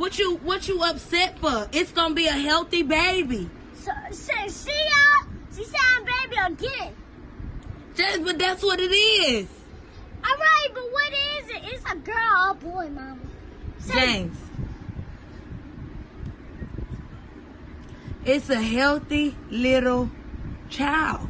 What you what you upset for? It's gonna be a healthy baby. So, say, see ya. She said I'm baby again. James, but that's what it is. All right, but what is it? It's a girl or boy, mama. Say, James. It's a healthy little child.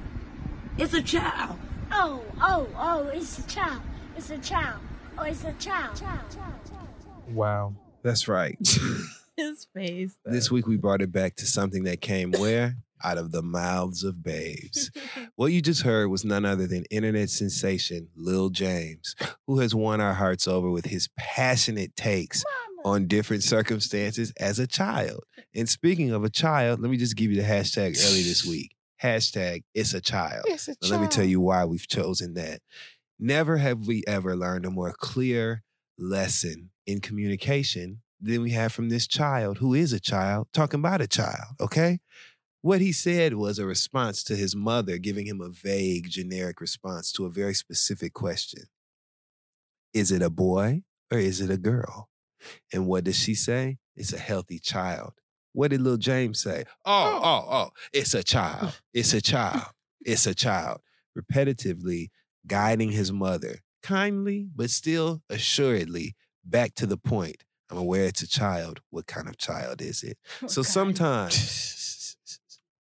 It's a child. Oh, oh, oh, it's a child. It's a child. Oh, it's a child. Child, child, child. Wow. That's right. His face. this week we brought it back to something that came where? Out of the mouths of babes. what you just heard was none other than internet sensation Lil James, who has won our hearts over with his passionate takes on different circumstances as a child. And speaking of a child, let me just give you the hashtag early this week. Hashtag it's a child. It's a Now, let me tell you why we've chosen that. Never have we ever learned a more clear lesson in communication than we have from this child who is a child talking about a child, okay? What he said was a response to his mother giving him a vague, generic response to a very specific question Is it a boy or is it a girl? And what does she say? It's a healthy child. What did little James say? Oh, oh, oh, oh, it's a child. It's a child. It's a child. Repetitively guiding his mother, kindly, but still assuredly, back to the point. I'm aware it's a child. What kind of child is it? so sometimes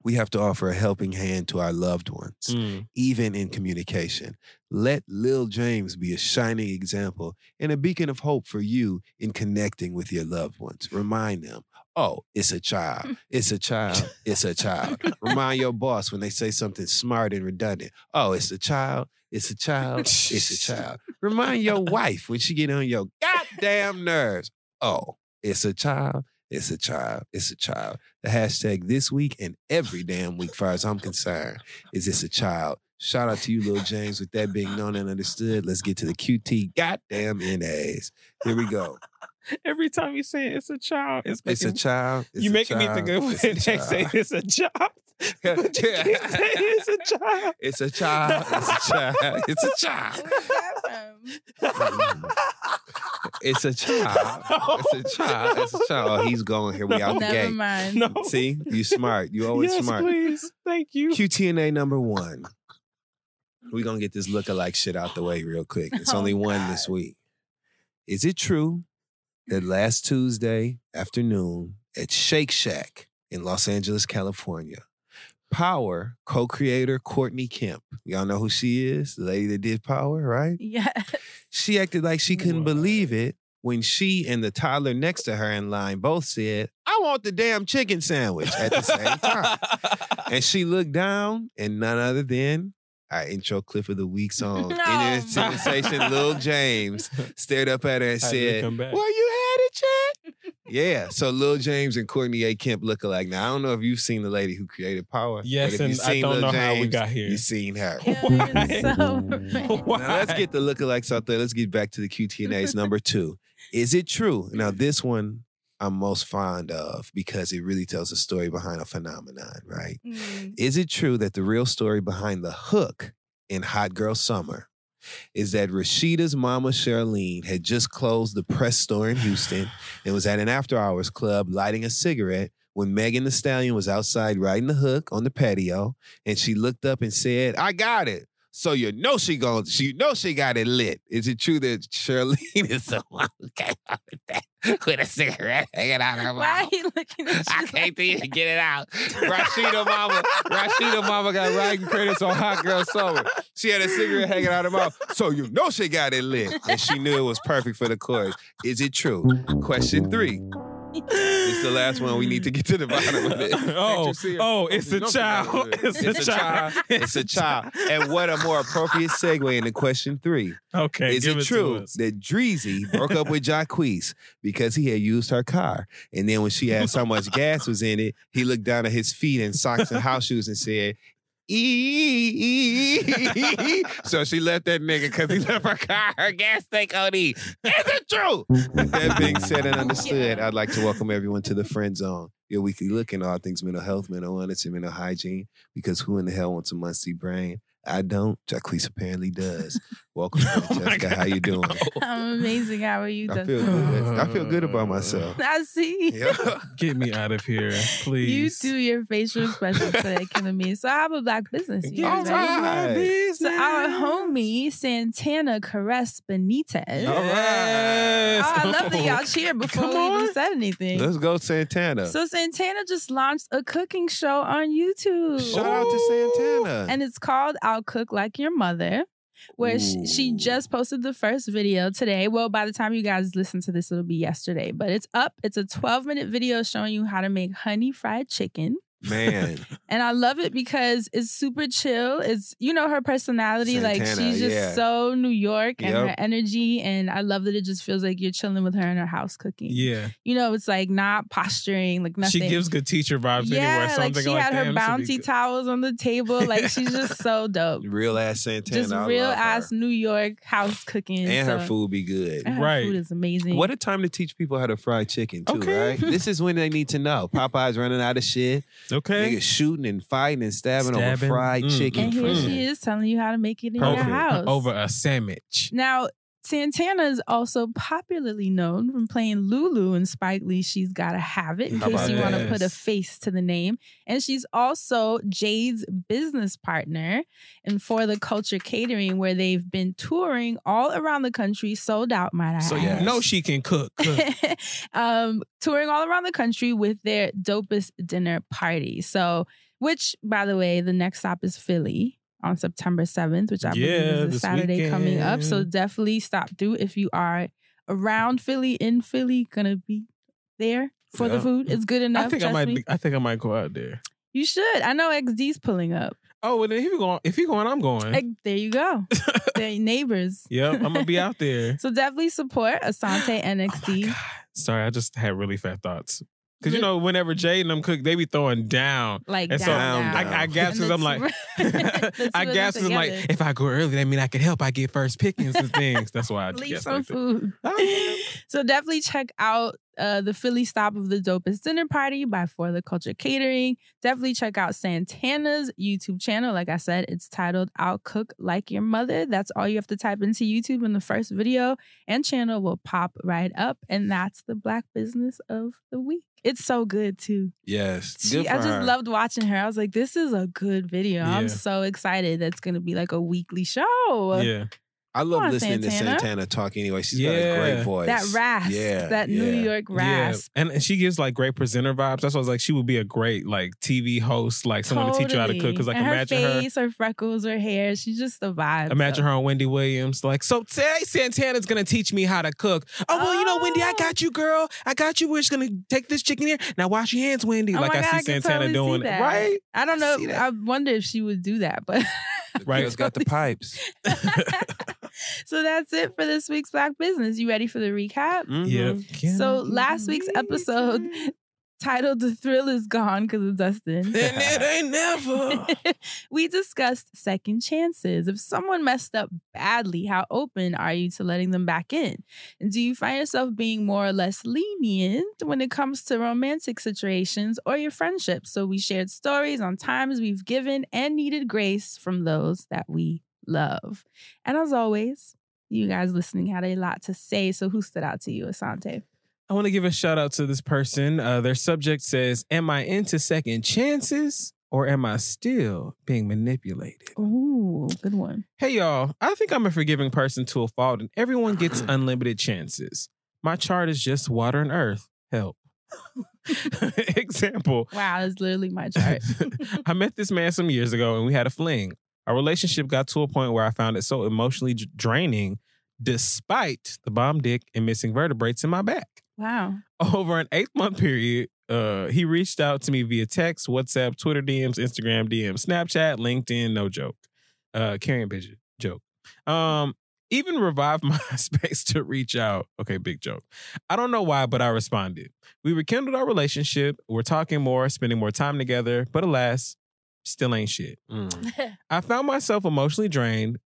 we have to offer a helping hand to our loved ones, Mm. even in communication. Let Lil James be a shining example and a beacon of hope for you in connecting with your loved ones. Remind them, oh, it's a child. It's a child. It's a child. Remind your boss when they say something smart and redundant. Oh, it's a child. It's a child. It's a child. Remind your wife when she get on your goddamn nerves. Oh, it's a child. It's a child. It's a child. The hashtag this week and every damn week, far as I'm concerned, is it's a child. Shout out to you, Lil James. With that being known and understood, let's get to the QT goddamn NAs. Here we go. Every time you say it, it's a child, it's, It's a child. It's you a making me child, think of when it's a they say it's a job. it's a child. It's a child. It's a child. Mm. It's a child. It's a child. It's a child. It's a child. Oh, he's going. Here we out the Never gate. mind. No. See, you smart. You always smart. yes, smart. please. Thank you. QTNA number one. We're gonna get this lookalike shit out the way real quick. It's only Oh, one this week. Is it true that last Tuesday afternoon at Shake Shack in Los Angeles, California, Power co-creator Courtney Kemp, y'all know who she is, the lady that did Power, right? Yeah. She acted like she couldn't believe it when she and the toddler next to her in line both said, I want the damn chicken sandwich at the same time. and she looked down, and none other than our intro clip of the week song, No. Internet Sensation Lil James, stared up at her and How said, come back? Well, you had it, Chad? yeah. So Lil James and Courtney A. Kemp look alike. Now, I don't know if you've seen the lady who created Power. Yes, but if and you've I don't Lil know how we got here. You've seen her. So Why? Now let's get the lookalikes out there. Let's get back to the QTNAs. Number two. Is it true? Now, this one I'm most fond of because it really tells a story behind a phenomenon, right? Mm. Is it true that the real story behind the hook in Hot Girl Summer is that Rashida's mama Charlene had just closed the press store in Houston and was at an after hours club lighting a cigarette when Megan Thee Stallion was outside riding the hook on the patio, and she looked up and said, "I got it." So you know she going she know she got it lit. Is it true that Charlene is the one who came up with that with a cigarette hanging out her mouth. Why are you looking at I you can't even get it out. Rashida mama, Rashida mama got writing credits on Hot Girl Summer. She had a cigarette hanging out her mouth. So you know she got it lit. And she knew it was perfect for the chorus. Is it true? Question three. It's the last one. We need to get to the bottom of it. Oh, Ain't you see her? oh, it's a know she got child. it. It's a child. It's a child. And what a more appropriate segue into question three. Okay, Is give it it to true us. that Dreezy broke up with Jacquees because he had used her car? And then when she asked how much gas was in it, he looked down at his feet in socks and house shoes and said, E. so she left that nigga because he left her car, her gas tank on E. Is it true? With that being said and understood, I'd like to welcome everyone to the Friend Zone, your weekly look into all things mental health, mental wellness, and mental hygiene. Because who in the hell wants a musty brain? I don't. Jacquees apparently does. Welcome, Oh Jessica. How you doing? Oh. I'm amazing. How are you? I feel good. I feel good about myself. I see. Yeah. Get me out of here, please. You do your facial expressions today, killing me. So I have a black business. You Get All right. ready? So our homie Santana Caress Benitez. All right. Oh, I love that y'all cheer before Come we even on. said anything. Let's go, Santana. So Santana just launched a cooking show on YouTube. Shout out to Santana. and it's called I'll Cook Like Your Mother, where she, she just posted the first video today. Well, by the time you guys listen to this, it'll be yesterday, but it's up. It's a 12 minute video showing you how to make honey fried chicken. Man, And I love it because it's super chill. It's, you know, her personality. like, she's just yeah. so New York and her energy. And I love that it just feels like you're chilling with her in her house cooking. Yeah, You know, it's like not posturing, like nothing. she gives good teacher vibes yeah, anywhere. So I'm like she thinking had like, her damn, bounty good. towels on the table. Like she's just so dope. real ass Santana. just real love her. ass New York house cooking. And her so- food be good. and her Right. food is amazing. What a time to teach people how to fry chicken too, Okay. right? This is when they need to know. Popeye's running out of shit. Okay. Niggas shooting and fighting and stabbing, over fried Mm, chicken. and here Mm. she is telling you how to make it in Perfect. your house. Over a sandwich. Now, Santana is also popularly known from playing Lulu in Spike Lee's She's Gotta Have It, in How case you want to put a face to the name. And she's also Jade's business partner and for the Culture Catering, where they've been touring all around the country, sold out, might I So add. you know she can cook. cook. um, touring all around the country with their dopest dinner party. So, which, by the way, the next stop is Philly on September 7th, which I believe Yeah, is a Saturday coming up. So definitely stop through if you are around Philly, in Philly, gonna be there for the food. It's good enough. I think I might. me. I think I might go out there. You should. I know XD's pulling up. Oh, well, then if you going, if you going, I'm going. Like, there you go. They're neighbors. yep, I'm gonna be out there. So definitely support Asante Oh NXT. God. Sorry, I just had really fat thoughts. Because you know, whenever Jade and them cook, they be throwing down. like And down, I- down. I, I guess because I'm like, two- the two I of guess because I'm like, if I go early, that mean I can help. I get first pickings and things. That's why I leave guess some like food. Oh, so definitely check out uh, the Philly stop of the dopest dinner party by For the Culture Catering. Definitely check out Santana's YouTube channel. Like I said, it's titled "I'll Cook Like Your Mother." That's all you have to type into YouTube, and the first video and channel will pop right up. And that's the Black Business of the week. It's so good too. Yes. She, I just her. loved watching her. I was like, this is a good video. Yeah. I'm so excited. That's going to be like a weekly show. yeah. I love Come on, listening Santana. to Santana talk anyway. She's got a great voice. That rasp, Yeah. that New. York rasp. Yeah, and, and she gives like great presenter vibes. That's why I was like, she would be a great like TV host, like someone to teach you how to cook. Because like, and imagine her her, face, her, freckles, her hair. She's just a vibe. imagine so. her on Wendy Williams. Like, so today Santana's gonna teach me how to cook. Oh well, you know, Wendy, I Oh. got you, girl. I got you. We're just gonna take this chicken here. Now wash your hands, Wendy. Oh like my I God, see I can Santana totally doing it, that. right? I don't know. see. I wonder if she would do that, but The Right. girl's got the pipes. so that's it for this week's Black Business. You ready for the recap? Mhm. Yeah. So last week's episode titled "The Thrill Is Gone" because of Dustin. And it ain't never. we discussed second chances. If someone messed up badly, how open are you to letting them back in? And do you find yourself being more or less lenient when it comes to romantic situations or your friendships? So we shared stories on times we've given and needed grace from those that we love. And as always, you guys listening had a lot to say. So who stood out to you, Asante? I want to give a shout out to this person. Uh, their subject says, Am I into second chances or am I still being manipulated? Ooh, good one. Hey, y'all. I think I'm a forgiving person to a fault, and everyone gets unlimited chances. My chart is just water and earth. Help. Example Wow, that's literally my chart. I met this man some years ago and we had a fling. Our relationship got to a point where I found it so emotionally draining, despite the bomb dick and missing vertebrates in my back. Wow. Over an eight month period, uh, he reached out to me via text, WhatsApp, Twitter DMs, Instagram DMs, Snapchat, LinkedIn, no joke. Uh, carrying pigeon, joke. Um, even revived my space to reach out. Okay, big joke. I don't know why, but I responded. We rekindled our relationship. We're talking more, spending more time together, but alas, still ain't shit. I found myself emotionally drained,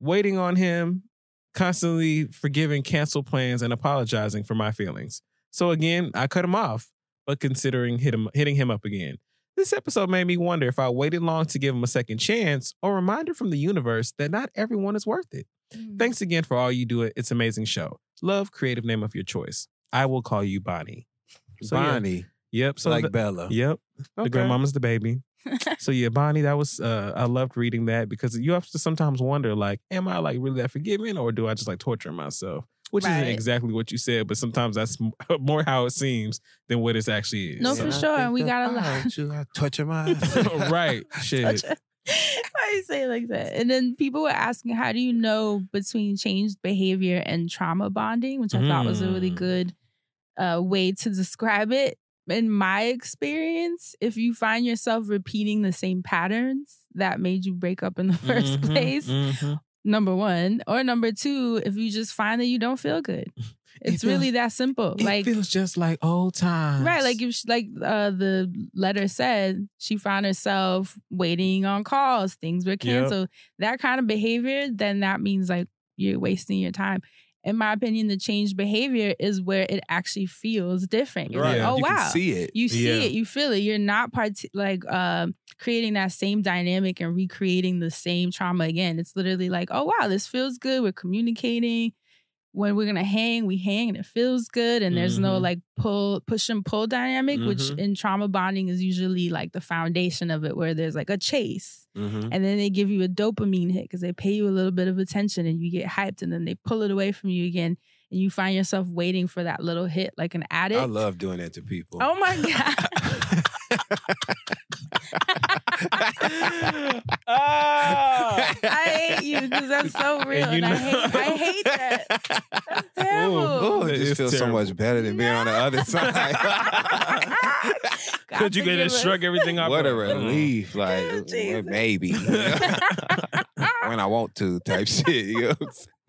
waiting on him, constantly forgiving cancel plans and apologizing for my feelings. So again, I cut him off, but considering hit him, hitting him up again. This episode made me wonder if I waited long to give him a second chance or a reminder from the universe that not everyone is worth it. Mm. Thanks again for all you do. It's an amazing show. Love, creative name of your choice. I will call you Bonnie. So, yeah. Bonnie, Yep. So like the- Bella. Yep. The Okay. grandmama's the baby. so yeah, Bonnie, that was uh I loved reading that because you have to sometimes wonder like, am I like really that forgiving or do I just like torture myself? Which isn't exactly what you said, but sometimes that's more how it seems than what it actually is. No, So- for sure. And we got a lot. About you, I torture my right. Shit. Why you say it like that? And then people were asking, how do you know between changed behavior and trauma bonding, which I thought was a really Mm. good uh, way to describe it. In my experience, if you find yourself repeating the same patterns that made you break up in the 1st Mhm, place, mhm. number one, or number two, if you just find that you don't feel good, It it's really that simple. It like feels just like old times. Right, like if she, like uh, the letter said, she found herself waiting on calls, things were canceled. That kind of behavior, then that means like you're wasting your time. In my opinion, the changed behavior is where it actually feels different. You're Right. like, oh you wow, can see it. you see Yeah. it, you feel it. You're not part like um, creating that same dynamic and recreating the same trauma again. It's literally like, oh wow, this feels good. We're communicating. When we're gonna hang, we hang and it feels good. And there's no Mhm. like pull, push and pull dynamic, which Mhm. in trauma bonding is usually like the foundation of it, where there's like a chase. Mhm. And then they give you a dopamine hit because they pay you a little bit of attention and you get hyped, and then they pull it away from you again, and you find yourself waiting for that little hit, like an addict. I love doing that to people. Oh my god! I hate you because that's so real, And and, you I hate I hate that. That's terrible. Oh, it It just is feels so much better than being on the other side. Could you get to shrug everything off? what a mm. relief. Like, Jesus. maybe. when I want to type shit. You know?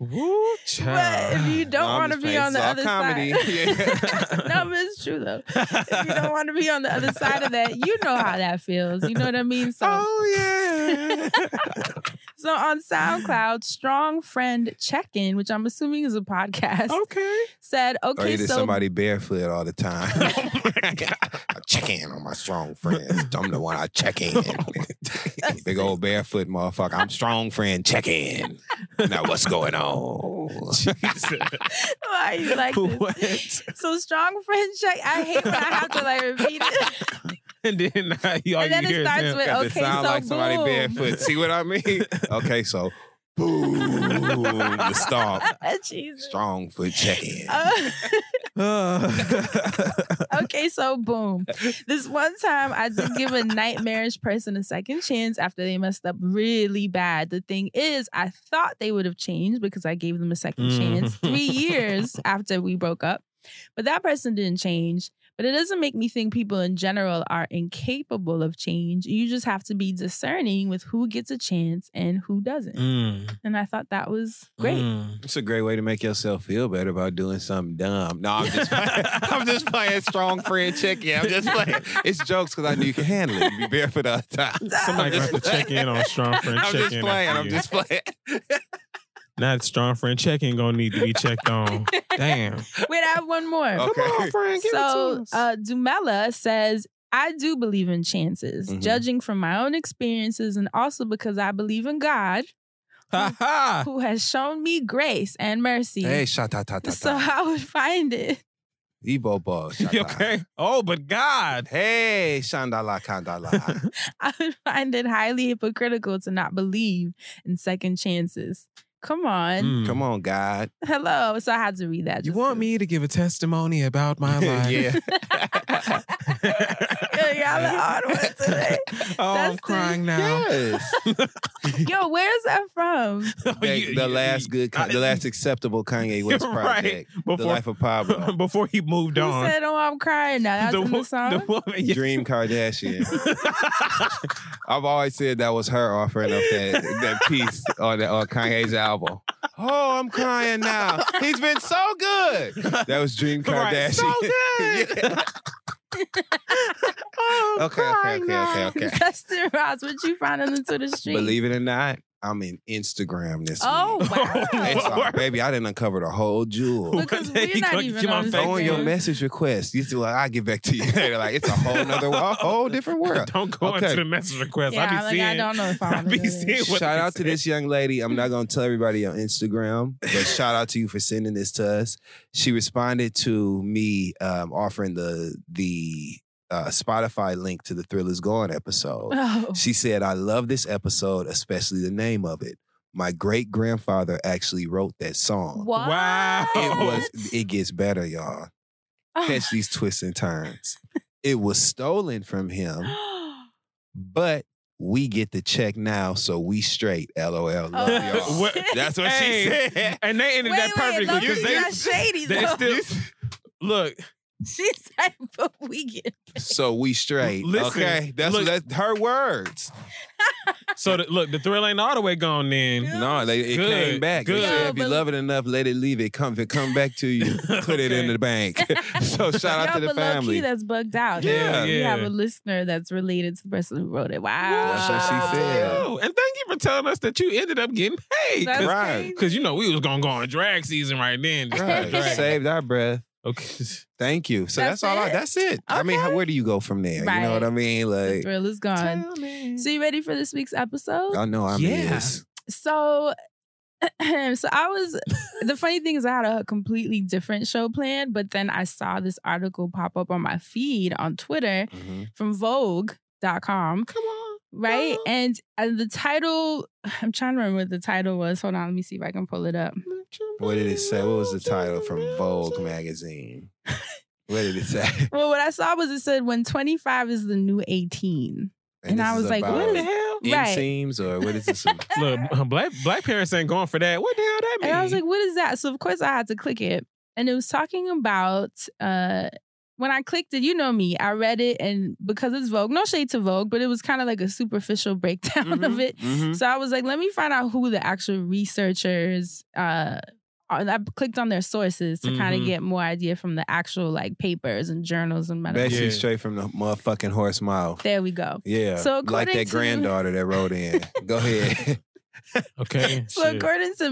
Woo, But if you don't No, want to be on the It's all other comedy. side, Yeah. no, but it's true though. If you don't want to be on the other side of that, you know how that feels. You know what I mean? So, Oh yeah. So on SoundCloud, Strong Friend Check In, which I'm assuming is a podcast, okay. said, or "Okay, either so somebody barefoot all the time. I check in on my strong friends. I'm the one I check in. Big old barefoot motherfucker. I'm strong friend. Check in. Now what's going on? why are you like this?" what? So strong friend check. I hate when I have to like repeat it. And then uh, you, all And then you it hear is starts him. with- It Okay, sound so like somebody boom. barefoot. See what I mean? Okay, so boom, the stomp. Jesus. Strong foot checking. Uh, okay, so boom. This one time I did give a nightmarish person a second chance after they messed up really bad. The thing is, I thought they would have changed because I gave them a second chance three years after we broke up. But that person didn't change. But it doesn't make me think people in general are incapable of change. You just have to be discerning with who gets a chance and who doesn't. Mm, And I thought that was great. mm. It's a great way to make yourself feel better about doing something dumb. No, I'm just playing. I'm just playing strong friend check in. I'm just playing. It's jokes because I knew you can handle it. You be barefoot all the time. Somebody I'm got to check in on strong friend I'm check just in. playing. after I'm just playing. Not strong friend check in gonna need to be checked on. Damn. Wait, I have one more. Okay. Come on, friend. Give it so to us. uh Dumela says I do believe in chances, Mhm. judging from my own experiences and also because I believe in God ha ha. who has shown me grace and mercy. Hey, shot ta ta ta so ta. I would find it Ebo ball. You okay? Oh, but God. Hey, Shandala Kandala. I would find it highly hypocritical to not believe in second chances. Come on. Mm. Come on, God. Hello. So I had to read that. You want want 'cause. me to give a testimony about my life? yeah. Yo, y'all are hard one today. oh, I'm That's the- crying now. Yes. Yo, where's that from? the, You- the you- last good, I- the last acceptable Kanye West Right. project, Before- The Life of Pablo, before he moved Who on. said, "Oh, I'm crying now"? That's in the song. the woman, yeah. Dream Kardashian. I've always said that was her offering up that that piece on the, on Kanye's album. Oh, I'm crying now. He's been so good. That was Dream Right. Kardashian. So good. Oh, Okay, okay, okay, okay, okay. Dustin Ross, what you find on the street? Believe it or not, I'm in Instagram this Oh week. wow! Hey, so, baby, I didn't uncover the whole jewel. because we're not even Get my on face Go your message request. You see, like, I'll get back to you later. Like it's a whole nother, a whole different world. Don't go Okay. into the message request. Yeah, I be like, seeing. I don't know if I I wanna be do seeing what Shout they out to this young lady. I'm not gonna tell everybody on Instagram, but shout out to you for sending this to us. She responded to me um, offering the the uh, Spotify link to the Thrill Is Gone episode. Oh. She said, "I love this episode, especially the name of it. My great grandfather actually wrote that song. What? Wow. It was. It gets better, y'all. Catch these twists and turns. It was stolen from him, but." We get the check now, so we straight. LOL. Love Oh, y'all. What- That's what Hey, she said. And they ended Wait, that perfectly no, because they, got shady they though. still look. She's said, but we get. So we straight. Listen, okay, that's look- that's her words. So the, look, the thrill ain't all the way gone. Then No, they, it Good, came back. They good. said, Yo, if you but- love it enough, let it leave. It come. If it come back to you, put it in Okay. the bank. so shout out to the but family. Key, that's bugged out. Yeah, we have a listener that's related to the person who wrote it. Wow. That's what she said. Oh, and thank you for telling us that you ended up getting paid. That's Right. crazy. Because you know we was gonna go on drag season right then. Right. Right. Saved our breath. Okay. Thank you. So that's, That's all. I, that's it. I mean, how, where do you go from there? You know what I mean? The Like, thrill is gone. Tell me. So you ready for this week's episode? I know I'm Yeah. is. So, so I was. The funny thing is, I had a completely different show plan, but then I saw this article pop up on my feed on Twitter Mhm. from Vogue.com. Come on. Right. And uh, the title, I'm trying to remember what the title was. Hold on. Let me see if I can pull it up. What did it say? What was the title from Vogue magazine? What did it say? Well, what I saw was it said when 25 is the new 18. And this I was like, what What the hell? Right. Inseams or what is this? Look, uh, black black parents ain't going for that. What the hell that mean? And I was like, what is that? So of course I had to click it. And it was talking about uh when I clicked it, you know me, I read it and because it's Vogue, no shade to Vogue, but it was kind of like a superficial breakdown of Mhm, it. mhm. So I was like, let me find out who the actual researchers uh are. I clicked on their sources to kind Mhm. of get more idea from the actual like papers and journals and medical. Basically, Yeah. straight from the motherfucking horse mouth. There we go. Yeah. So like according that to- granddaughter that wrote in. Go ahead. okay. So shit. according to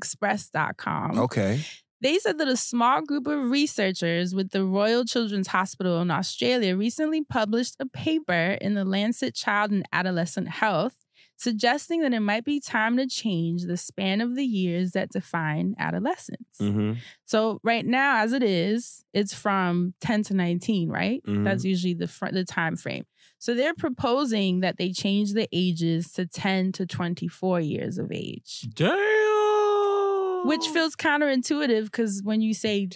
medicalexpress.com, okay. They said that a small group of researchers with the Royal Children's Hospital in Australia recently published a paper in the Lancet Child and Adolescent Health suggesting that it might be time to change the span of the years that define adolescence. Mm-hmm. So right now as it is, it's from 10 to 19, right? Mhm. That's usually the fr- the time frame. So they're proposing that they change the ages to 10 to 24 years of age. Damn. Which feels counterintuitive because when you say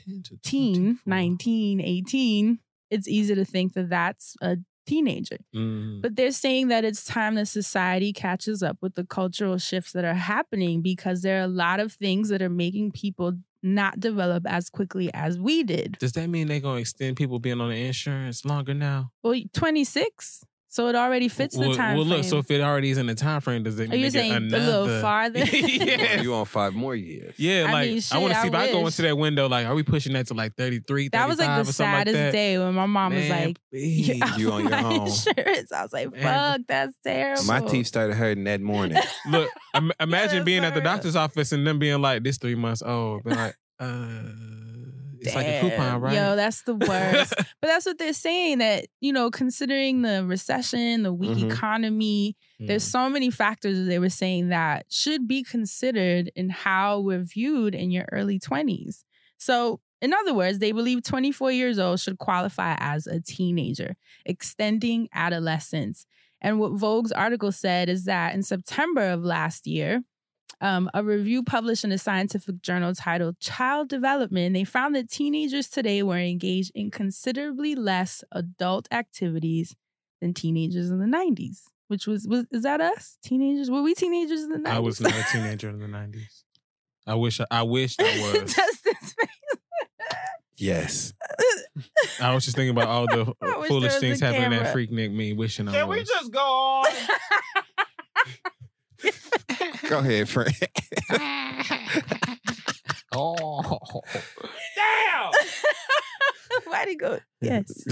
teen, 19, 18, it's easy to think that that's a teenager. Mm. But they're saying that it's time that society catches up with the cultural shifts that are happening because there are a lot of things that are making people not develop as quickly as we did. Does that mean they're gonna extend people being on the insurance longer now? Well, 26. So it already fits the well, time Well, look. frame. So if it already is in the time frame, does it Are mean you they get saying a little another- farther? yeah. You want five more years? Yeah, I like mean, I want to shit, see if I I go into that window. Like, are we pushing that to like 33, that was like 35 the or something like saddest day when my mom was like, please. "Yeah, You on your my own. insurance. I was like, Man. fuck, that's terrible. My teeth started hurting that morning. Look, im- imagine that's being at the doctor's office and them being like, "This three months old." Be like, uh, it's like a coupon, right? Yo, that's the worst. but that's what they're saying that, you know, considering the recession, the weak Mhm. economy, there's Mm. so many factors that they were saying that should be considered in how we're viewed in your early 20s. So In other words, they believe 24 years old should qualify as a teenager, extending adolescence. And what Vogue's article said is that in September of last year, um, a review published in a scientific journal titled Child Development, they found that teenagers today were engaged in considerably less adult activities than teenagers in the 90s. Which was was is that us? Teenagers? Were we teenagers in the 90s? I was not a teenager in the nineties. I wish I, I wished I was. Justin's face. Yes. I was just thinking about all the foolish things happening in that camera. Freaknik me wishing I Can was. we just go on? go ahead, Frank. oh Damn. Why'd he go? Yes.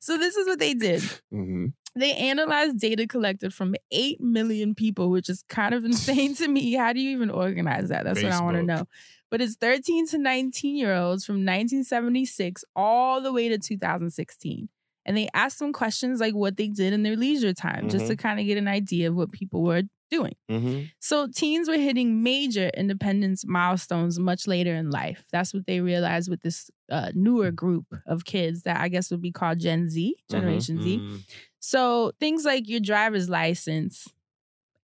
So this is what they did. hmm They analyzed data collected from 8 million people, which is kind of insane to me. How do you even organize that? That's what I want to know. But it's 13 to 19 year olds from 1976 all the way to 2016. And they asked them questions like what they did in their leisure time, just to kind of get an idea of what people were doing. hmm So teens were hitting major independence milestones much later in life. That's what they realized with this uh, newer group of kids that I guess would be called Gen Z, Generation Z. Mm. So things like your driver's license,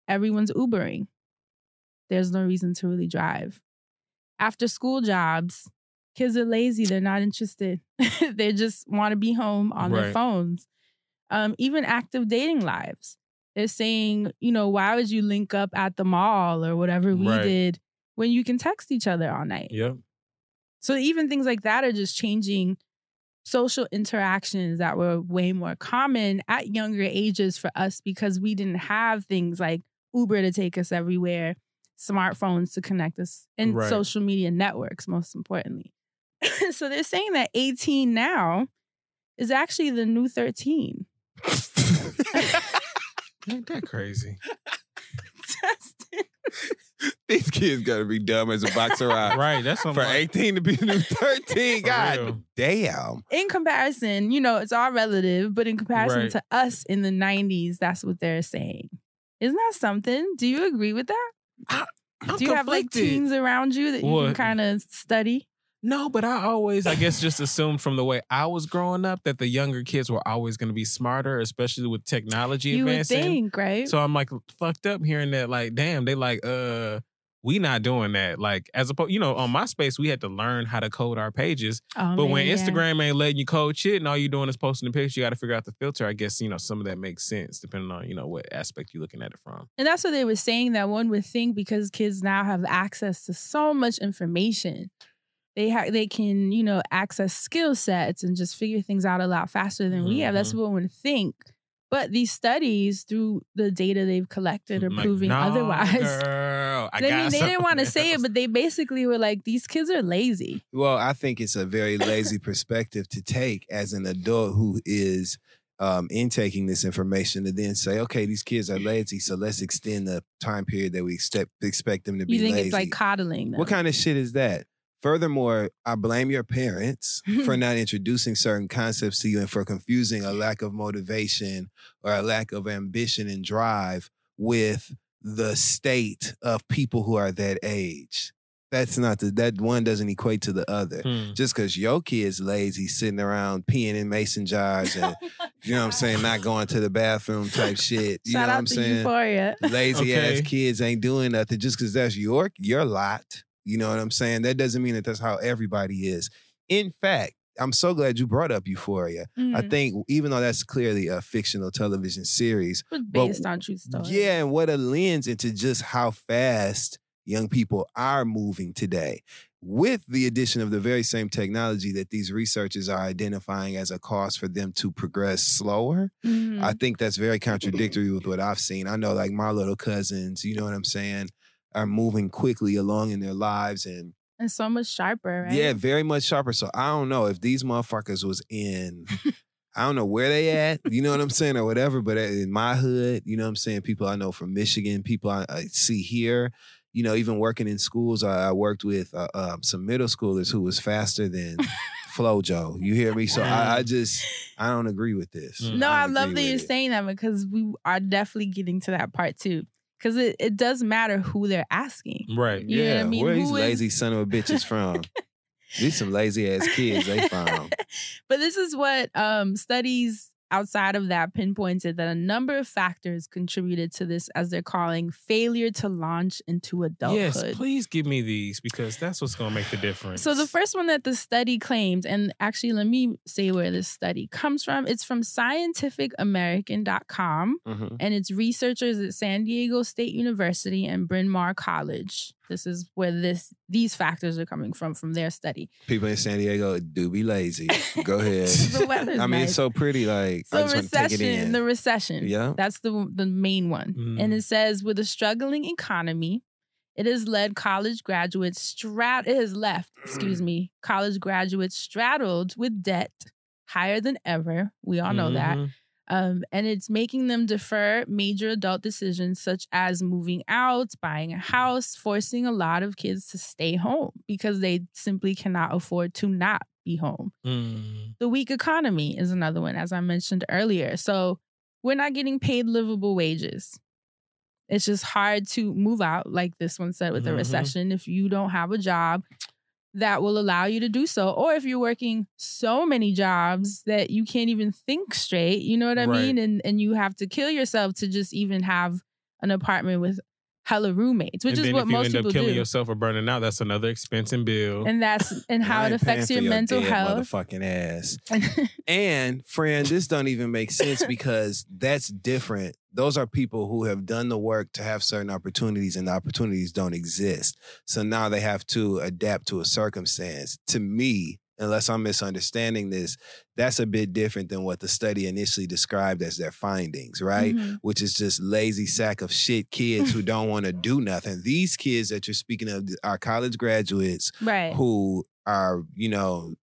everyone's Ubering. There's no reason to really drive. After school jobs, kids are lazy. They're not interested. they just want to be home on their phones. Um, even active dating lives. They're saying, you know, why would you link up at the mall or whatever we Right. did when you can text each other all night? Yep. So even things like that are just changing social interactions that were way more common at younger ages for us because we didn't have things like Uber to take us everywhere, smartphones to connect us, and Right. social media networks, most importantly. so they're saying that 18 now is actually the new 13. Ain't that crazy? Justin. These kids gotta be dumb as a box of rocks. right. That's what For I'm like, 18 to be the new 13, For God real. damn. in comparison, you know, it's all relative, but in comparison Right. to us in the 90s, that's what they're saying. Isn't that something? Do you agree with that? I'm Do you have like teens around you that you can kind of study? No, but I always, I guess, just assumed from the way I was growing up that the younger kids were always going to be smarter, especially with technology You would advancing. think, right? So I'm like fucked up hearing that. Like, damn, they like, uh, we not doing that. Like, as opposed, you know, on MySpace, we had to learn how to code our pages. Oh, but when man, yeah. Instagram ain't letting you code shit and all you doing is posting the picture, you got to figure out the filter. I guess you know some of that makes sense depending on you know what aspect you're looking at it from. And that's what they were saying that one would think because kids now have access to so much information. They ha- they can, you know, access skill sets and just figure things out a lot faster than we have. That's Mhm. what one would think. But these studies, through the data they've collected, are like, proving "Nah, otherwise. Girl, I I mean, they didn't want to say it, but they basically were like, "These kids are lazy." Well, I think it's a very lazy perspective to take as an adult who is um, intaking this information to then say, okay, these kids are lazy, so let's extend the time period that we expect expect them to be You think lazy. it's like coddling them? what kind of shit is that? Furthermore, I blame your parents for not introducing certain concepts to you and for confusing a lack of motivation or a lack of ambition and drive with the state of people who are that age. That's not the that one doesn't equate to the other. Hmm. Just because your kid's lazy, sitting around peeing in mason jars and you know what I'm saying, not going to the bathroom type shit. You Shout know what I'm to saying? Euphoria. lazy ass kids ain't doing nothing just because that's your your lot. You know what I'm saying? That doesn't mean that that's how everybody is. In fact, I'm so glad you brought up Euphoria. I Mhm. think even though that's clearly a fictional television series, was but- based on true stories. yeah, and what a lens into just how fast young people are moving today. With the addition of the very same technology that these researchers are identifying as a cause for them to progress slower, Mhm. I think that's very contradictory with what I've seen. I know like my little cousins, you know what I'm saying, are moving quickly along in their lives and and so much sharper, right? yeah, very much sharper. So I don't know if these motherfuckers was in I don't know where they at, you know what I'm saying, or whatever, but in my hood, you know what I'm saying, people I know from Michigan, people I, I see here, you know, even working in schools, I, I worked with uh, uh, some middle schoolers who was faster than Flojo. You hear me? So I, I just I don't agree with this. Mm. No, I don't love that you're it. saying that because we are definitely getting to that part too. Because it, it does matter who they're asking. Right. You know what I yeah, mean? where these Who is- lazy son of a bitches from? These some lazy ass kids they found. but this is what um, studies outside of that pinpointed that a number of factors contributed to this, as they're calling failure to launch into adulthood. Yes, please give me these because that's what's going to make the difference. So the first one that the study claimed, and actually let me say where this study comes from. It's from scientificamerican.com Mhm. and it's researchers at San Diego State University and Bryn Mawr College. This is where this these factors are coming from from their study. People in San Diego do be lazy. Go ahead. The weather's I mean, nice. it's so pretty. Like I So just want to take it recession, in. the recession. Yeah. That's the the main one. And Mm. it says with a struggling economy, it has led college graduates strat it has left, excuse me, college graduates straddled with debt higher than ever. We all know that. Um, and it's making them defer major adult decisions such as moving out, buying a house, forcing a lot of kids to stay home because they simply cannot afford to not be home. Mm. The weak economy is another one, as I mentioned earlier. So we're not getting paid livable wages. It's just hard to move out, like this one said with the Mhm. recession, if you don't have a job that will allow you to do so. Or if you're working so many jobs that you can't even think straight, you know what I Right. mean? And and you have to kill yourself to just even have an apartment with hella roommates, which and is then what if you most end up people killing do. yourself or burning out, that's another expense and bill. And that's and how it affects for your mental dead health. Motherfucking ass. and friend, this don't even make sense because that's different. Those are people who have done the work to have certain opportunities, and the opportunities don't exist. So now they have to adapt to a circumstance. To me, unless I'm misunderstanding this, that's a bit different than what the study initially described as their findings, right? Mhm. Which is just lazy sack of shit kids who don't want to do nothing. These kids that you're speaking of are college graduates Right. who are you know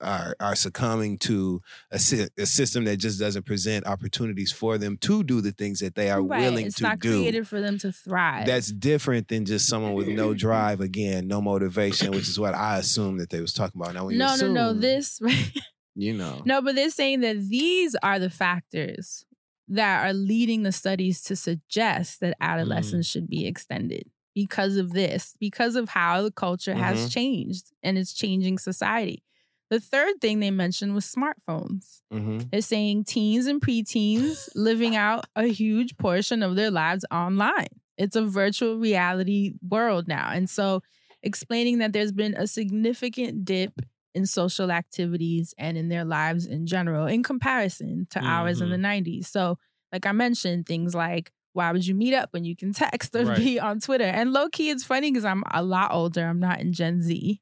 are are succumbing to a, sy- a system that just doesn't present opportunities for them to do the things that they are Right. willing it's to do. It's not created for them to thrive. That's different than just someone with no drive. Again, no motivation, which is what I assumed that they was talking about. Now, no, no, no. assume, This you know, no, but they're saying that these are the factors that are leading the studies to suggest that adolescence should be extended because of this, because of how the culture has Mhm. changed and it's changing society. The third thing they mentioned was smartphones. Mhm. They're saying teens and preteens living out a huge portion of their lives online. It's a virtual reality world now. And so, explaining that there's been a significant dip in social activities and in their lives in general in comparison to ours in the 90s. So, like I mentioned, things like why would you meet up when you can text or Right. be on Twitter? And low key, it's funny because I'm a lot older. I'm not in Gen Z.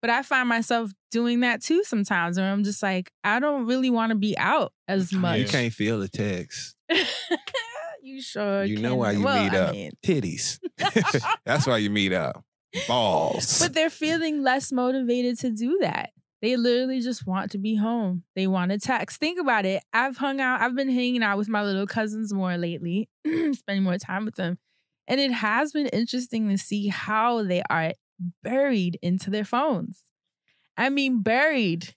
But I find myself doing that too sometimes, where I'm just like, I don't really want to be out as much. you can't feel the text. you sure? You know why you Well, meet I up? mean- Titties. That's why you meet up. Balls. but they're feeling less motivated to do that. They literally just want to be home. They want to text. Think about it. I've hung out, I've been hanging out with my little cousins more lately, spending more time with them. And it has been interesting to see how they are buried into their phones. I mean, buried.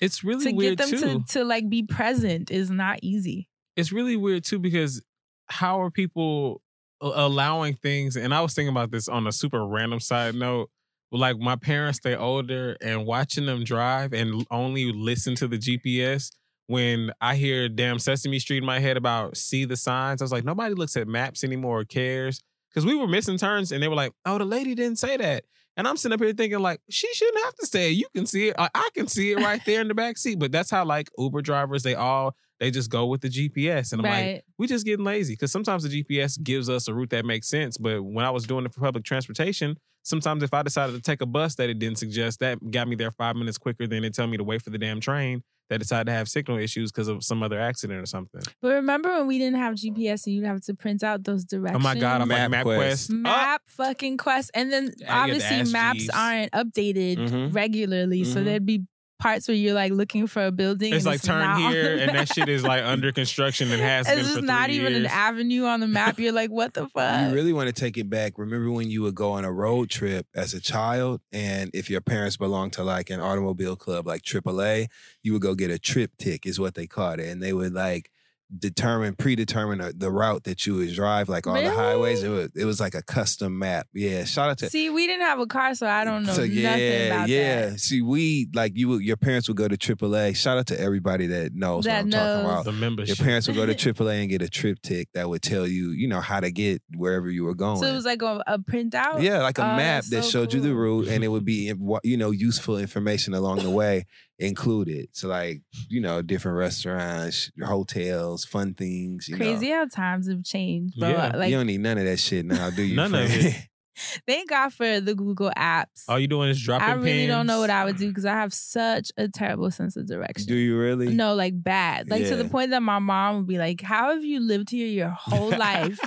It's really to weird get them too. to, to like be present is not easy. it's really weird too because how are people allowing things and i was thinking about this on a super random side note like my parents they're older and watching them drive and only listen to the gps when i hear damn sesame street in my head about see the signs i was like nobody looks at maps anymore or cares because we were missing turns and they were like oh the lady didn't say that. And i'm sitting up here thinking like she shouldn't have to say it. You can see it. I, I can see it right there in the back seat. But that's how like uber drivers they all they just go with the gps and i'm like we just getting lazy. Because sometimes the GPS gives us a route that makes sense. But when I was doing it for public transportation, sometimes if I decided to take a bus that it didn't suggest, that got me there five minutes quicker than it tell me to wait for the damn train that decided to have signal issues because of some other accident or something. But remember when we didn't have GPS and you'd have to print out those directions? Oh my god, I'm like MapQuest. MapQuest. Oh, map fucking quest and then Yeah, you get the obviously maps SGs. aren't updated Mhm. regularly so Mhm. there'd be parts where you're like looking for a building it's and like turn not here and that shit is like under construction and has it's been just for not three even an avenue on the map. You're like what the fuck? You really want to take it back. Remember when you would go on a road trip as a child, and if your parents belonged to like an automobile club like AAA, you would go get a TripTik, is what they called it, and they would like determine predetermine uh, the route that you would drive like on the highways it was it was like a custom map. Yeah shout out to See, we didn't have a car, so I don't know so nothing yeah about yeah. That. see we like you would- your parents would go to AAA shout out to everybody that knows That what I'm talking about. The membership. your parents would go to AAA and get a TripTik that would tell you you know how to get wherever you were going So it was like a, a printout. yeah, like a Oh, map that so showed you the route, and it would be you know useful information along the way included. So like you know different restaurants, hotels, fun things. You Crazy know. how times have changed, bro. Yeah. Like, you don't need none of that shit now, do you? None of it. thank God for the Google apps. All you doing is dropping I really don't know what I would do because I have such a terrible sense of direction. do you really? No, like bad. Like to the point that my mom would be like, How have you lived here your whole life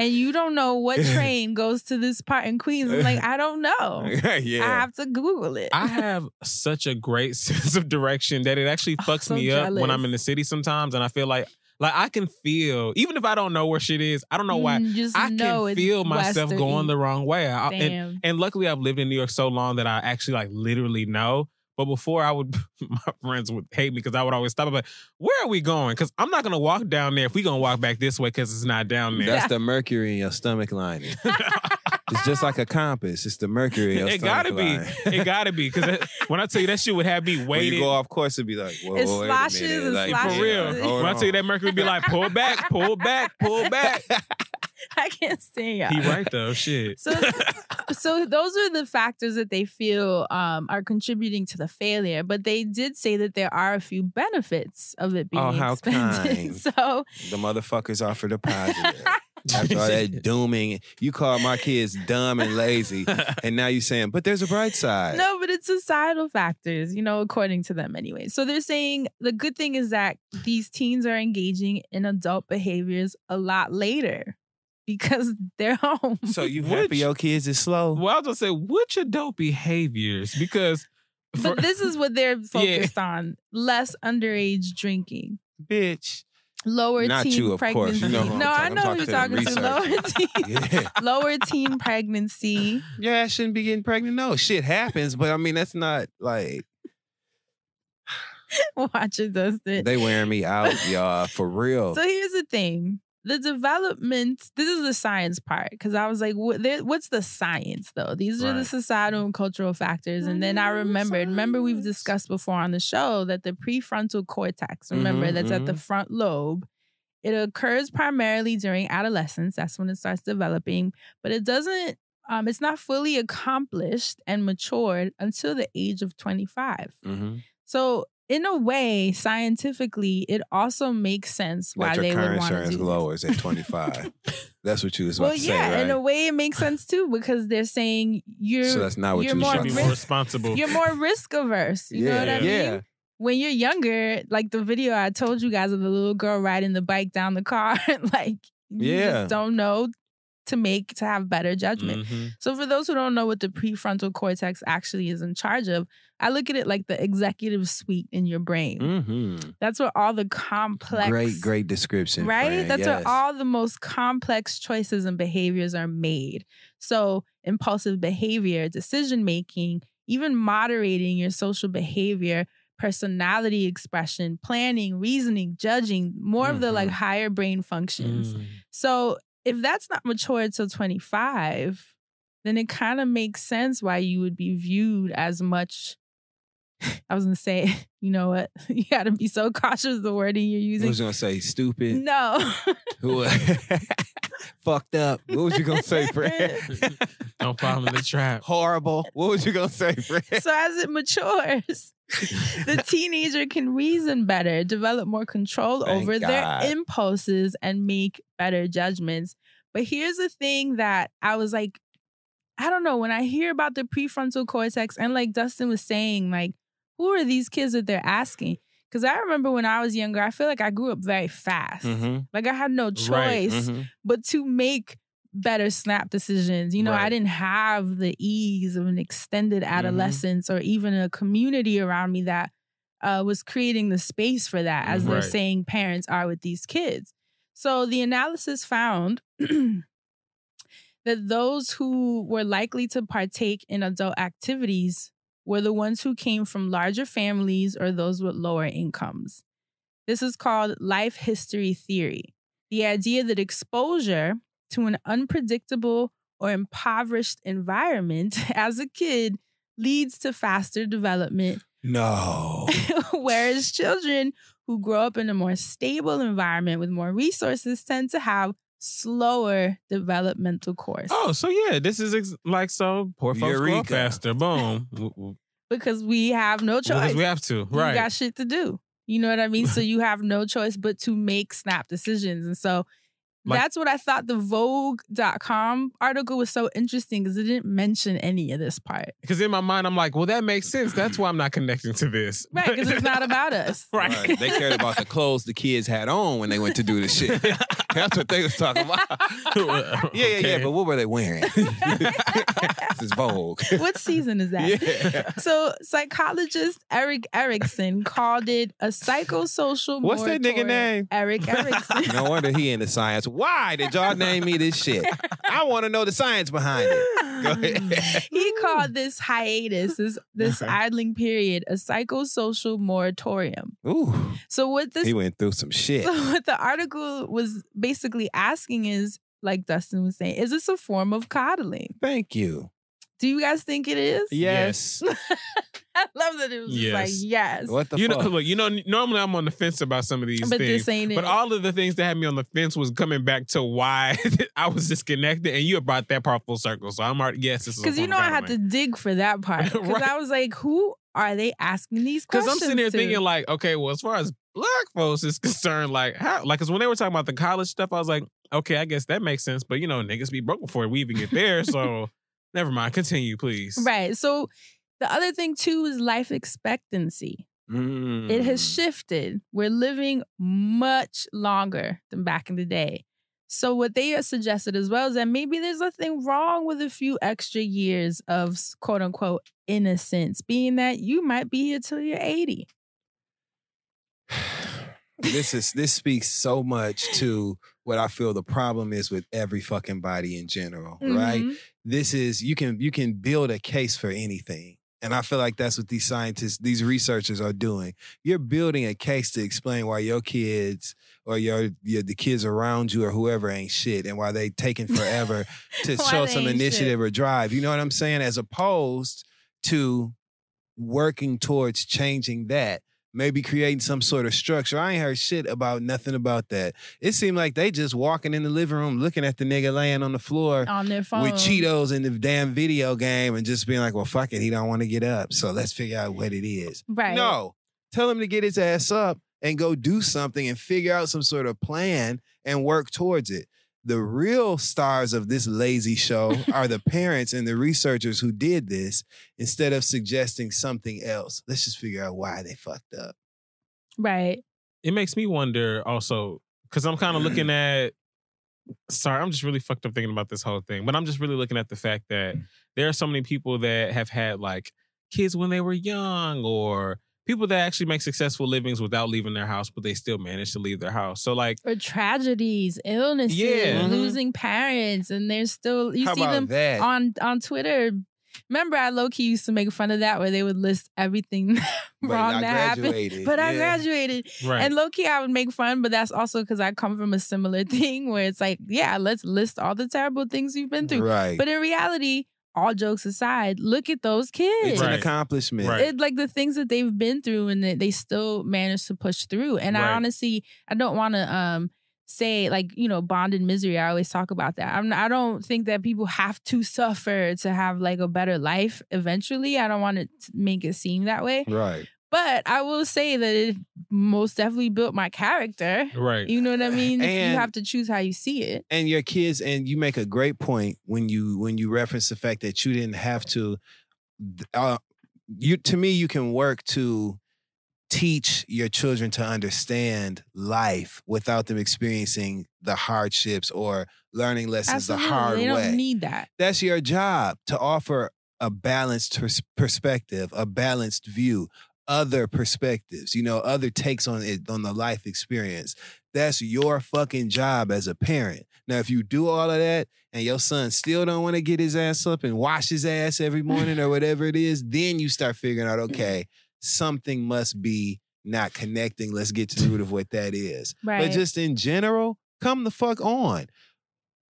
and you don't know what train goes to this part in Queens? I'm like, I don't know. yeah. I have to Google it. I have such a great sense of direction that it actually Oh, fucks so me up when. I'm in the city sometimes, and I feel like like I can feel even if I don't know where shit is, I don't know why. Mm, just I know can feel myself west or going the wrong way. I- and, Damn. and luckily, I've lived in New York so long that I actually like literally know. But before, I would my friends would hate me because I would always stop. I'm like, "Where are we going?" Because I'm not gonna walk down there if we gonna walk back this way because it's not down there. That's the mercury in your stomach lining. it's just like a compass. It's the mercury in your it stomach gotta be. It gotta be because when I tell you that shit would have me waiting. when you go off course, it'd be like, whoa, It wait a sloshes and like, sloshes. For real. yeah, hold when I tell you that Mercury would be like, pull back, pull back, pull back. I can't stand y'all. He right though, shit. So, so those are the factors that they feel um, are contributing to the failure. But they did say that there are a few benefits of it being Oh, how expensive. kind. So The motherfuckers offer a positive. After all that dooming, you call my kids dumb and lazy, and now you're saying, but there's a bright side. no, but it's societal factors, you know, according to them anyway. So they're saying the good thing is that these teens are engaging in adult behaviors a lot later because they're home. So you Which- happy your kids is slow? Well, I was gonna say, which adult behaviors? Because for- But this is what they're focused on: less underage drinking. Bitch. Lower Not teen you, of course. pregnancy. You know no, I know who you're talking talking to to. Lower teen, Yeah. lower teen pregnancy. Yeah, I shouldn't be getting pregnant. No, shit happens, but I mean that's not like Watch it, Dustin. they wearing me out, y'all, for real. So here's the thing. The development, this is the science part, because I was like, what, there, what's the science though? These are the societal and cultural factors. And then I remembered, remember we've discussed before on the show that the prefrontal cortex, remember Mhm, that's at the mhm. front lobe, it occurs primarily during adolescence. That's when it starts developing, but it doesn't, um, it's not fully accomplished and matured until the age of 25. Mhm. So, in a way, scientifically, it also makes sense why That your they car would want to insurance do this. lowers at 25. that's what you was about Well, to yeah, say, right? Well, yeah. In a way, it makes sense too because they're saying you're so that's not what you're you more should be more risk- responsible. you're more risk averse. You know what I Yeah, mean? yeah. When you're younger, like the video I told you guys of the little girl riding the bike down the car, like you Yeah. just don't know to make to have better judgment. Mhm. So for those who don't know what the prefrontal cortex actually is in charge of, I look at it like the executive suite in your brain. Mm-hmm. That's where all the complex Great, great description. right? friend. That's yes. where all the most complex choices and behaviors are made. So, impulsive behavior, decision making, even moderating your social behavior, personality expression, planning, reasoning, judging, more of the like Mhm. higher brain functions. Mm. So, if that's not mature till 25, then it kind of makes sense why you would be viewed as much. I was gonna say, you know what? You gotta be so cautious of the wording you're I using. was gonna say stupid. No. Who fucked up? What was you gonna say, Fred? Don't fall in the trap. Horrible. What was you gonna say, Fred? so as it matures, the teenager can reason better, develop more control Thank over God. their impulses, and make better judgments. But here's the thing that I was like, I don't know, when I hear about the prefrontal cortex, and like Dustin was saying, like, who are these kids that they're asking? Because I remember when I was younger, I feel like I grew up very fast. Mhm. Like I had no Right, choice Mhm. but to make better snap decisions. You know, I didn't have the ease of an extended adolescence or even a community around me that uh, was creating the space for that, as they're saying parents are with these kids. So the analysis found that those who were likely to partake in adult activities were the ones who came from larger families or those with lower incomes. This is called life history theory. The idea that exposure to an unpredictable or impoverished environment as a kid leads to faster development, No. whereas children who grow up in a more stable environment with more resources tend to have slower developmental course. Oh, so yeah, this is ex- like so. Poor folks grow faster. Boom. W- w- Because we have no choice. Because we have to. You Right. got shit to do. You know what I mean? so you have no choice but to make snap decisions. And so Like- that's what I thought the Vogue.com article was so interesting because it didn't mention any of this part. Because in my mind, I'm like, well, that makes sense. That's why I'm not connecting to this. Right, because it's not about us. right. Right. They cared about the clothes the kids had on when they went to do the shit. That's what they was talking about. yeah, yeah, yeah. But what were they wearing? this is Vogue. what season is that? Yeah. So psychologist Erik Erikson called it a psychosocial What's that nigga name? Erik Erikson. No wonder he into science. Why did y'all name me this shit? I want to know the science behind it. Go ahead. he called this hiatus, this this Uh-huh. idling period, a psychosocial moratorium. Ooh, So what this he went through some shit. so what the article was basically asking is, like Dustin was saying, is this a form of coddling? Thank you. Do you guys think it is? Yes. I love that it was just like Yes. yes. What the you know, fuck? look, you know, normally I'm on the fence about some of these but things. this ain't But it. all of the things that had me on the fence was coming back to why I was disconnected, and you brought that part full circle. So I'm already yes, this is Because you know I had to dig for that part. Because Right. I was like, who are they asking these Because questions? I'm sitting here to? thinking like, okay, well, as far as black folks is concerned, like how, like, because when they were talking about the college stuff, I was like, okay, I guess that makes sense. But you know, niggas be broke before we even get there, so never mind. Continue, please. Right. So the other thing too is life expectancy. It has Mm. shifted. We're living much longer than back in the day. So what they have suggested as well is that maybe there's nothing wrong with a few extra years of quote unquote innocence, being that you might be here till you're 80. this is this speaks so much to what I feel the problem is with every fucking body in general, right? This is you can you can build a case for anything. And I feel like that's what these scientists, these researchers are doing. You're building a case to explain why your kids or your, your the kids around you or whoever ain't shit and why they taking forever to show some initiative or drive. You know what I'm saying? As opposed to working towards changing that. Maybe creating some sort of structure. I ain't heard shit about nothing about that. It seemed like they just walking in the living room looking at the nigga laying on the floor On their phone. with Cheetos in the damn video game and just being like, well, fuck it. He don't want to get up. So let's figure out what it is. Right. No. Tell him to get his ass up and go do something and figure out some sort of plan and work towards it. The real stars of this lazy show are the parents and the researchers who did this instead of suggesting something else. Let's just figure out why they fucked up. Right. It makes me wonder also because I'm kind of looking at. Sorry, I'm just really fucked up thinking about this whole thing, but I'm just really looking at the fact that mm. there are so many people that have had like kids when they were young or people that actually make successful livings without leaving their house, but they still manage to leave their house. So like, Or tragedies, illnesses, Yeah. Mhm. losing parents, and they're still you How see them that? on on Twitter. Remember, I low key used to make fun of that, where they would list everything wrong that happened. graduated. But I graduated, right? and low key, I would make fun. But that's also because I come from a similar thing, where it's like, yeah, let's list all the terrible things you've been through. Right. But in reality, all jokes aside, look at those kids. it's Right. an accomplishment. Right. It like the things that they've been through and that they still managed to push through. And Right. I honestly, I don't want to um say like you know bond bonded misery. I always talk about that. I'm I don't think that people have to suffer to have like a better life eventually. I don't want to make it seem that way. Right. But I will say that it most definitely built my character. right. You know what I mean? And- you have to choose how you see it. and your kids and you make a great point when you when you reference the fact that you didn't have to uh, you to me you can work to teach your children to understand life without them experiencing the hardships or learning lessons Absolutely, the hard way. they don't way need that. that's your job to offer a balanced pers- perspective, a balanced view, other perspectives, you know, other takes on it on the life experience. That's your fucking job as a parent. Now, if you do all of that and your son still don't want to get his ass up and wash his ass every morning or whatever it is, then you start figuring out, okay, something must be not connecting. Let's get to the root of what that is. Right. But just in general, come the fuck on.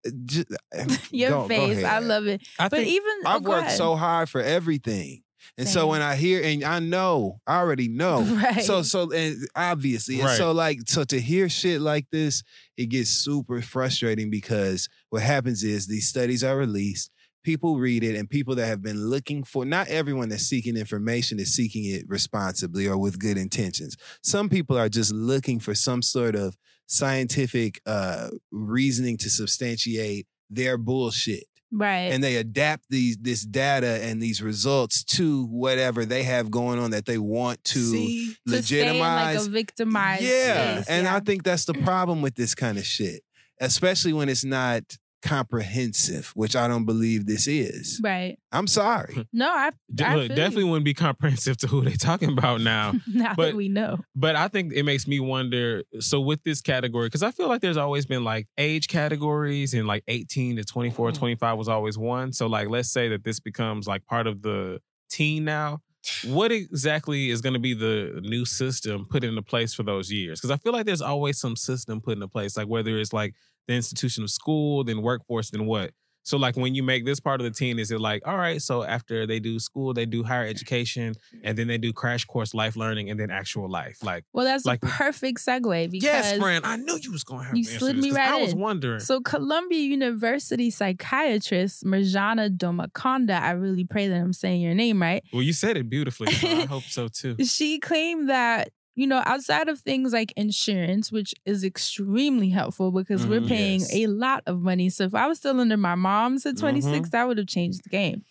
Uh, ju- Your go- go face, I love it. I but think even oh, I've go worked so hard for everything. And so when I hear and I know, I already know. Right. So so and obviously. And Right. so like so to hear shit like this, it gets super frustrating because what happens is these studies are released, people read it, and people that have been looking for not everyone that's seeking information is seeking it responsibly or with good intentions. Some people are just looking for some sort of scientific uh reasoning to substantiate their bullshit right. and they adapt these this data and these results to whatever they have going on that they want to See? to legitimize. like a victimized yeah, space, and yeah. I think that's the problem with this kind of shit, especially when it's not comprehensive, which I don't believe this is. right. I'm sorry. Hmm. No, I look, definitely you. wouldn't be comprehensive to who they're talking about now. now but- that we know. But I think it makes me wonder. So with this category, because I feel like there's always been like age categories, and like 18 to 24, mm-hmm. 25 was always one. So like, let's say that this becomes like part of the teen now. What exactly is going to be the new system put into place for those years? Because I feel like there's always some system put into place, like whether it's like the institution of school, then workforce, then what. So like when you make this part of the teen, is it like, all right, so after they do school, they do higher education, and then they do crash course life learning, and then actual life, like. Well, that's like- a perfect segue because Yes, friend. I knew you was going to have you slid me right I was in. wondering. So, Columbia University psychiatrist Mirjana Domakonda, I really pray that I'm saying your name right. well, you said it beautifully. So I hope so too. She claimed that, you know, outside of things like insurance, which is extremely helpful because we're Mhm, paying yes. a lot of money. So, if I was still under my mom's at 26, that would have changed the game.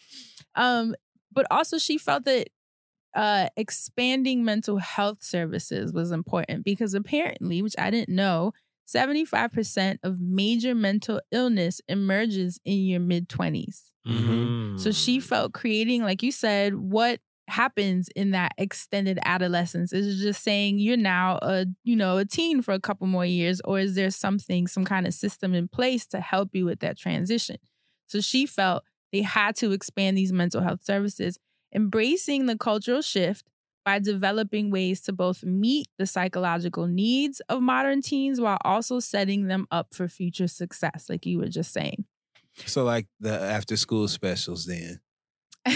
Um, but also, she felt that uh, expanding mental health services was important because apparently, which I didn't know, 75% of major mental illness emerges in your mid 20s. Mhm. So she felt creating, like you said, what happens in that extended adolescence? Is it just saying you're now a you know a teen for a couple more years or is there something some kind of system in place to help you with that transition? So she felt they had to expand these mental health services embracing the cultural shift by developing ways to both meet the psychological needs of modern teens while also setting them up for future success like you were just saying. So like the after school specials then.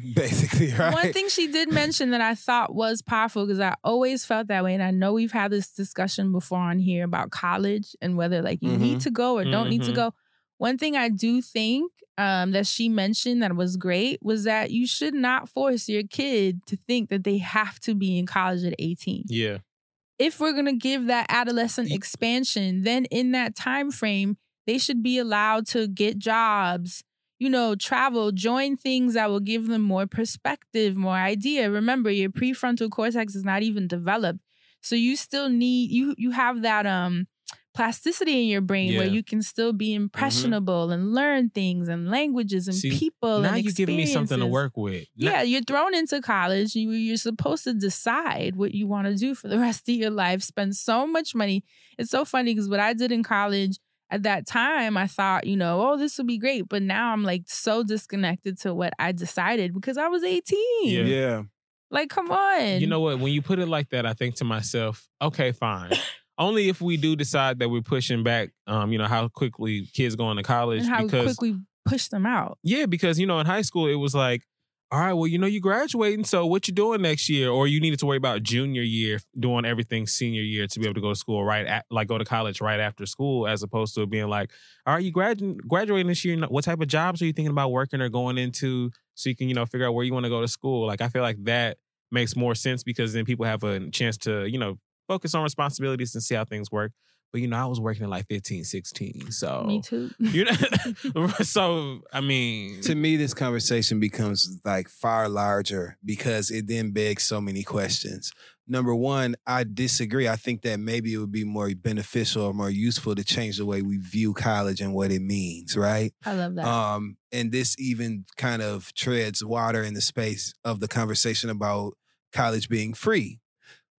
Basically, right? One thing she did mention that I thought was powerful because I always felt that way. And I know we've had this discussion before on here about college and whether like you need Mhm. to go or don't need to Mhm. go. One thing I do think um, that she mentioned that was great was that you should not force your kid to think that they have to be in college at 18 Yeah. if we're going to give that adolescent expansion then in that time frame they should be allowed to get jobs you know travel join things that will give them more perspective more idea remember your prefrontal cortex is not even developed so you still need you you have that um plasticity in your brain where you can still be impressionable and learn things and languages and See, people now and you're giving me something to work with. Now- Yeah, you're thrown into college. You, you're supposed to decide what you want to do for the rest of your life. Spend so much money. It's so funny because what I did in college at that time, I thought, you know, oh, this would be great. But now I'm like so disconnected to what I decided because I was 18. Yeah. yeah. Like, come on. You know what? When you put it like that, I think to myself, okay, fine. Only if we do decide that we're pushing back, um, you know, how quickly kids go into college. and how because quick we push them out. yeah, because you know, in high school it was like, all right, well, you know, you're graduating, so what you doing next year? Or you needed to worry about junior year, doing everything senior year to be able to go to school right at, like go to college right after school, as opposed to being like, all right, you gradu- graduating this year. What type of jobs are you thinking about working or going into, so you can you know figure out where you want to go to school? Like, I feel like that makes more sense because then people have a chance to you know focus on responsibilities and see how things work. But you know, I was working at like 15, 16. So Me too. You know, so I mean, To me, this conversation becomes like far larger because it then begs so many questions. Number one, I disagree. I think that maybe it would be more beneficial or more useful to change the way we view college and what it means, right? I love that. Um, and this even kind of treads water in the space of the conversation about college being free.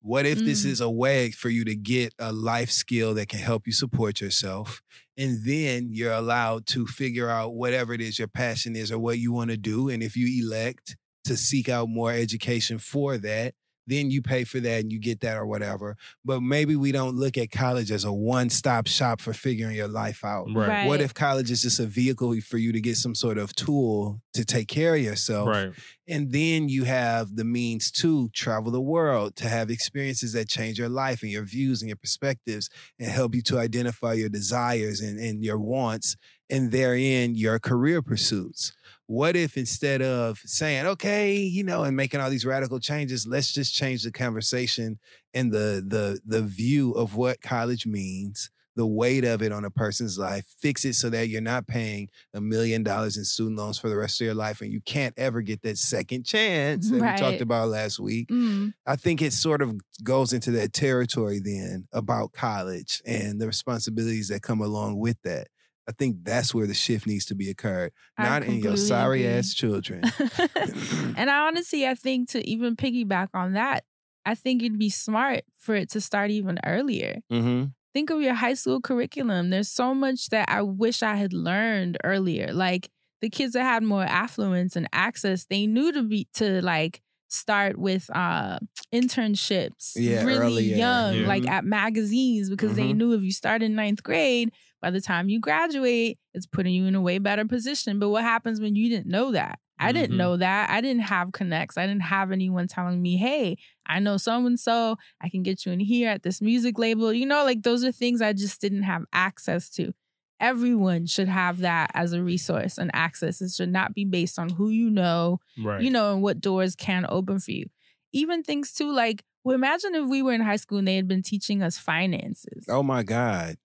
What if this Mm. is a way for you to get a life skill that can help you support yourself? And then you're allowed to figure out whatever it is your passion is or what you want to do. And if you elect to seek out more education for that, then you pay for that and you get that or whatever. But maybe we don't look at college as a one stop shop for figuring your life out. Right. Right. What if college is just a vehicle for you to get some sort of tool to take care of yourself? Right. And then you have the means to travel the world, to have experiences that change your life and your views and your perspectives and help you to identify your desires and, and your wants and therein your career pursuits. What if instead of saying, okay, you know, and making all these radical changes, let's just change the conversation and the the the view of what college means, the weight of it on a person's life, fix it so that you're not paying a million dollars in student loans for the rest of your life and you can't ever get that second chance that we talked about last week. Mm. I think it sort of goes into that territory then about college and the responsibilities that come along with that. I think that's where the shift needs to be occurred, I not in your sorry agree. ass children. and I honestly, I think to even piggyback on that, I think it'd be smart for it to start even earlier. mm-hmm. Think of your high school curriculum. There's so much that I wish I had learned earlier. Like the kids that had more affluence and access, they knew to be to like start with uh internships Yeah, really earlier. young, Yeah. like at magazines, because they Mhm. knew if you start in ninth grade, by the time you graduate, it's putting you in a way better position. But what happens when you didn't know that? I didn't Mhm. know that. I didn't have connects. I didn't have anyone telling me, hey, I know so and so. I can get you in here at this music label. You know, like those are things I just didn't have access to. Everyone should have that as a resource and access. It should not be based on who you know, Right. you know, and what doors can open for you. Even things too like, well, imagine if we were in high school and they had been teaching us finances. Oh my God.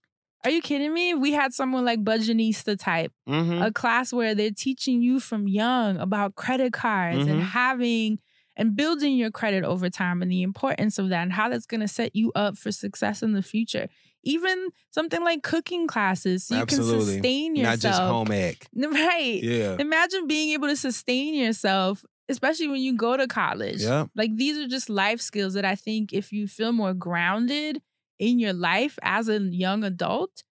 Are you kidding me? We had someone like Budgetnista type Mm-hmm. a class where they're teaching you from young about credit cards and Mhm. having and building your credit over time and the importance of that and how that's going to set you up for success in the future. Even something like cooking classes so you Absolutely. can sustain yourself. Not just home ec. Right. Yeah. Imagine being able to sustain yourself, especially when you go to college. Yeah. Like these are just life skills that I think if you feel more grounded in your life as a young adult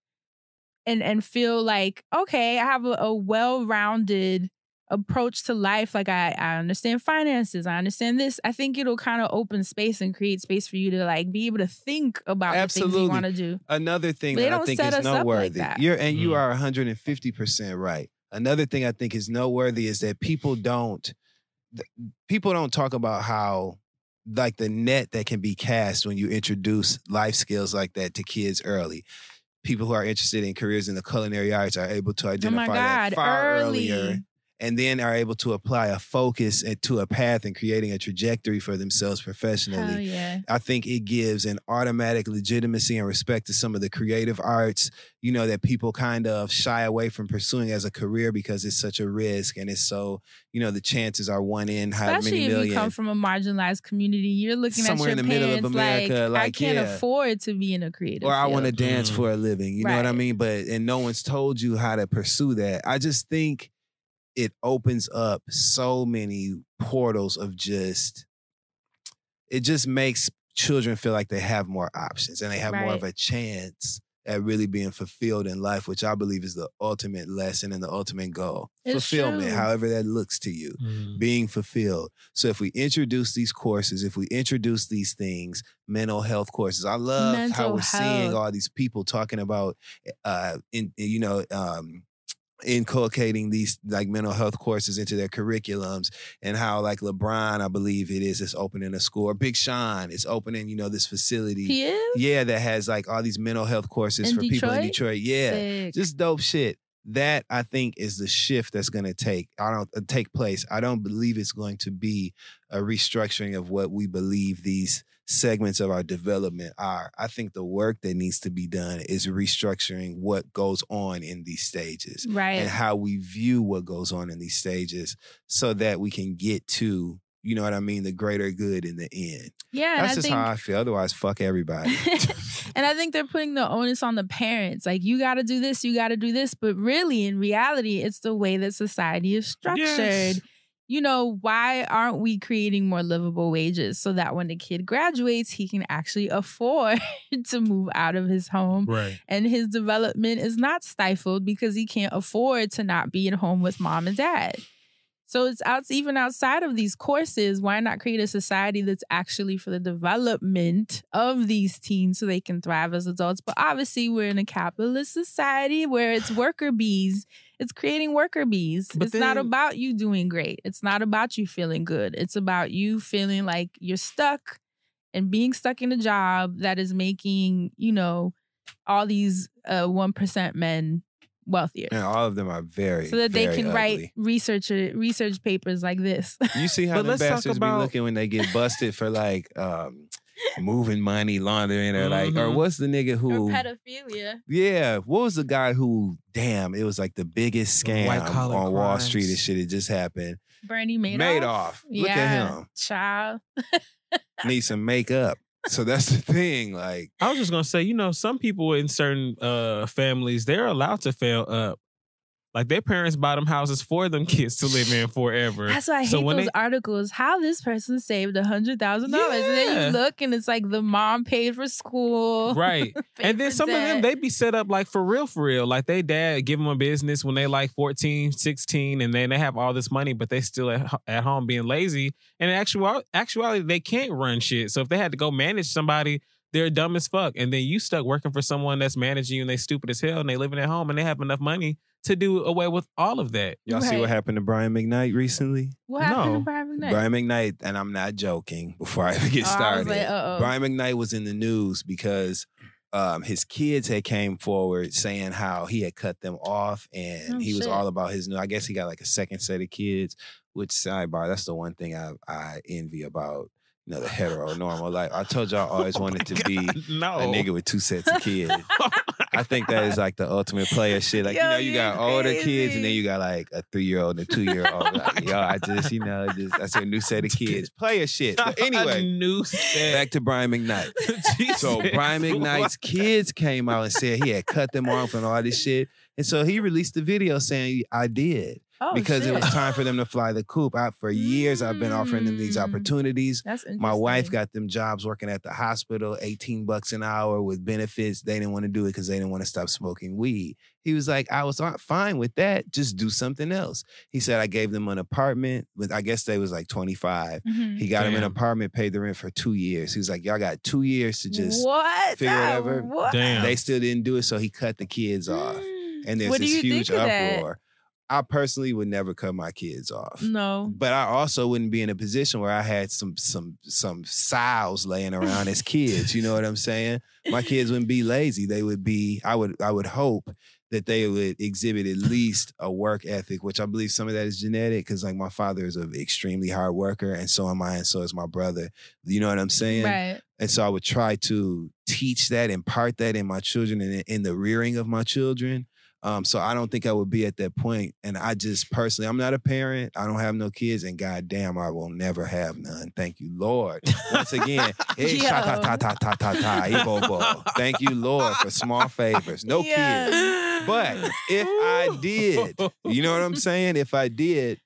and and feel like, okay, I have a, a well-rounded approach to life. Like I, I understand finances, I understand this. I think it'll kind of open space and create space for you to like be able to think about the things Absolutely. you want to do. Another thing But they that I don't think set is us up like noteworthy. that. You're and you Mm. are 150% right. Another thing I think is noteworthy is that people don't people don't talk about how like the net that can be cast when you introduce life skills like that to kids early. People who are interested in careers in the culinary arts are able to Oh identify my that far early. earlier and then are able to apply a focus to a path and creating a trajectory for themselves professionally. Yeah. I think it gives an automatic legitimacy and respect to some of the creative arts, you know, that people kind of shy away from pursuing as a career because it's such a risk and it's so, you know, the chances are one in how Especially many if you come from a marginalized community, you're looking Somewhere at in your the middle of America, like, I can't yeah. afford to be in a creative. or I want to dance Mm. for a living. You know what I mean? But and no one's told you how to pursue that. I just think it opens up so many portals of just it just makes children feel like they have more options and they have more of a chance at really being fulfilled in life, which I believe is the ultimate lesson and the ultimate goal. It's Fulfillment, true. however that looks to you Mm. being fulfilled. So if we introduce these courses, if we introduce these things, mental health courses, I love how we're seeing all these people talking about, uh, in you know, um, inculcating these like mental health courses into their curriculums and how like LeBron, I believe it is, is opening a school. Or Big Sean is opening, you know, this facility. He is? Yeah, that has like all these mental health courses In for people in Detroit? Detroit. Yeah Sick. just dope shit. That I think is the shift that's going to take. I don't uh, take place. I don't believe it's going to be a restructuring of what we believe these segments of our development are. I think the work that needs to be done is restructuring what goes on in these stages right. and how we view what goes on in these stages, so that we can get to you know what I mean, the greater good in the end. yeah, That's just think how I feel. Otherwise, fuck everybody. and I think they're putting the onus on the parents. Like, you got to do this, you got to do this. But really, in reality, it's the way that society is structured. Yes. You know, why aren't we creating more livable wages so that when the kid graduates, he can actually afford to move out of his home Right. and his development is not stifled because he can't afford to not be at home with mom and dad. So it's out even outside of these courses. Why not create a society that's actually for the development of these teens so they can thrive as adults? But obviously, we're in a capitalist society where it's worker bees. It's creating worker bees. But it's not about you doing great. It's not about you feeling good. It's about you feeling like you're stuck and being stuck in a job that is making, you know, all these uh, 1% men wealthier. And all of them are very so that they very can write research research papers like this. You see how the bastards about- be looking when they get busted for like um moving money, laundering, or like, or Mhm. what's the nigga or who? pedophilia. Yeah, what was the guy who? Damn, it was like the biggest scam White-collar on Wall Street and shit. It just happened. Bernie Madoff. Madoff. Look at him. Child. Need some makeup. So that's the thing. Like, I was just gonna say, you know, some people in certain uh families, they're allowed to fail up. Like their parents bought them houses for them kids to live in forever. That's why I hate So when those they- articles. How this person saved a hundred thousand dollars, and then you look and it's like the mom paid for school, Right. And then some of them, they be set up like for real, for real. Like they dad give them a business when they like 14, 16, and then they have all this money, but they still at, at home being lazy. And in actual, actuality, they can't run shit. So if they had to go manage somebody, they're dumb as fuck. And then you stuck working for someone that's managing you and they stupid as hell and they living at home and they have enough money to do away with all of that. y'all see what happened to Brian McKnight recently? what happened No. to Brian McKnight? Brian McKnight, and I'm not joking. Before I even get Oh, I was started, like, uh-oh. Brian McKnight was in the news because um, his kids had came forward saying how he had cut them off, and Oh, he was shit. all about his new. I guess he got like a second set of kids. Which sidebar, that's the one thing I I envy about you know the heteronormal life. I told y'all I always Oh wanted to be no. a nigga with two sets of kids. I think that is like the ultimate player shit. Like you know, you got you're older kids, and then you got like a three year old and a two year old. Like, yo, I just you know, just that's a new set of kids. Player shit. But anyway, new set. back to Brian McKnight. So Brian McKnight's kids came out and said he had cut them off and all this shit. And so he released the video saying, I did. Oh, because it was time for them to fly the coop. I, for years, I've been offering them these Mm. opportunities. That's interesting. My wife got them jobs working at the hospital, 18 bucks an hour with benefits. They didn't want to do it because they didn't want to stop smoking weed. He was like, I was fine with that. Just do something else. He said, I gave them an apartment with, I guess they was like 25. Mhm. He got them an apartment, paid the rent for two years. He was like, y'all got two years to just, what? figure whatever. What? Damn. they still didn't do it. So he cut the kids off. Mm. And there's what this huge uproar. that? I personally would never cut my kids off. No. But I also wouldn't be in a position where I had some some some sows laying around as kids. You know what I'm saying? My kids wouldn't be lazy. They would be. I would. I would hope that they would exhibit at least a work ethic, which I believe some of that is genetic. Because like my father is an extremely hard worker, and so am I, and so is my brother. You know what I'm saying? Right. And so I would try to teach that, impart that in my children and in the rearing of my children. Um, so I don't think I would be at that point. And I just personally, I'm not a parent. I don't have no kids, and goddamn, I will never have none. Thank you, Lord. Once again, hey, ta ta ta ta ta ta, ebo. Thank you, Lord, for small favors. No Yeah. kids. But if I did, you know what I'm saying? If I did,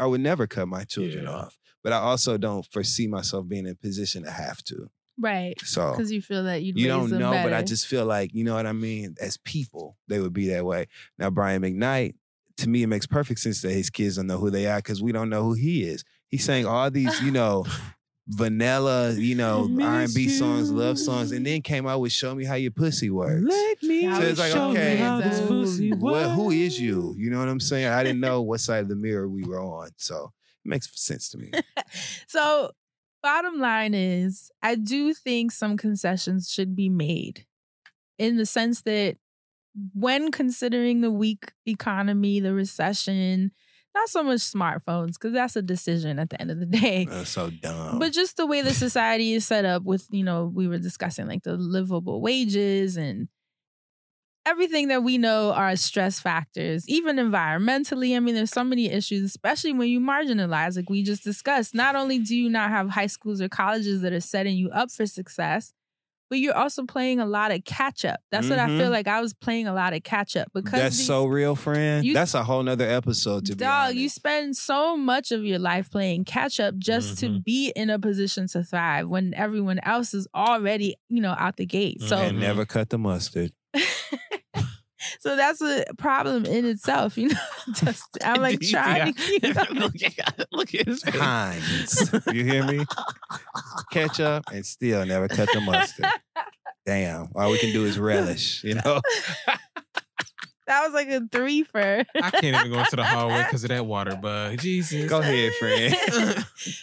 I would never cut my children Yeah. off. But I also don't foresee myself being in a position to have to. Right. So Because you feel that you'd you don't them know, but I just feel like, you know what I mean? As people, they would be that way. Now, Brian McKnight, to me, it makes perfect sense that his kids don't know who they are because we don't know who he is. He's saying all these, you know, vanilla, you know, R&B songs, love songs, and then came out with "Show Me How Your Pussy Works." Let me So it's like, show okay, you how this who- pussy What, who is you? You know what I'm saying? I didn't know what side of the mirror we were on, so it makes sense to me. So, bottom line is, I do think some concessions should be made in the sense that when considering the weak economy, the recession, not so much smartphones, because that's a decision at the end of the day. That's so dumb. But just the way the society is set up with, you know, we were discussing like the livable wages and everything that we know are stress factors, even environmentally. I mean, there's so many issues, especially when you marginalize, like we just discussed. Not only do you not have high schools or colleges that are setting you up for success, but you're also playing a lot of catch up. That's what I feel like I was playing a lot of catch up because That's these- so real, friend. you- That's a whole nother episode to be Dog, you spend so much of your life playing catch up just to Mhm. be in a position to thrive when everyone else is already, you know, out the gate. So and Mhm. never cut the mustard. So that's a problem in itself, you know. Just I'm like trying to keep up. look, at- look at his face. Heinz. You hear me? Ketchup and still never touch a mustard. Damn. All we can do is relish, you know? That was like a three for. I can't even go into the hallway because of that water bug. Jesus. Go ahead, friend.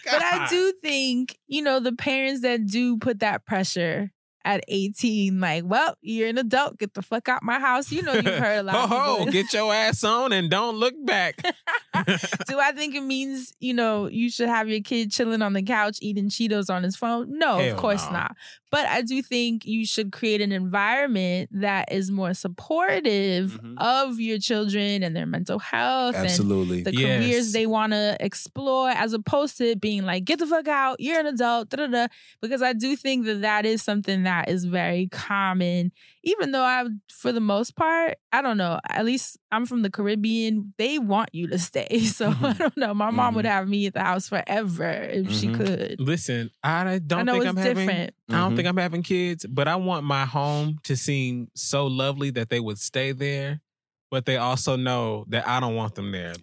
But I do think, you know, the parents that do put that pressure at 18, like, well, you're an adult, get the fuck out my house. You know, you've heard a lot. Ho ho, get your ass on and don't look back. do I think it means, you know, you should have your kid chilling on the couch eating Cheetos on his phone? No, Hell of course no. not. But I do think you should create an environment that is more supportive Mhm. of your children and their mental health and Absolutely. the Yes. careers they want to explore as opposed to it being like get the fuck out you're an adult da, da, da. because i do think that that is something that is very common even though i for the most part i don't know at least i'm from the caribbean they want you to stay so i Mhm. don't know my mom Mhm. would have me at the house forever if she Mhm. could Listen, I don't I know think it's I'm having different. I don't think I'm having kids, but I want my home to seem so lovely that they would stay there. But they also know that I don't want them there.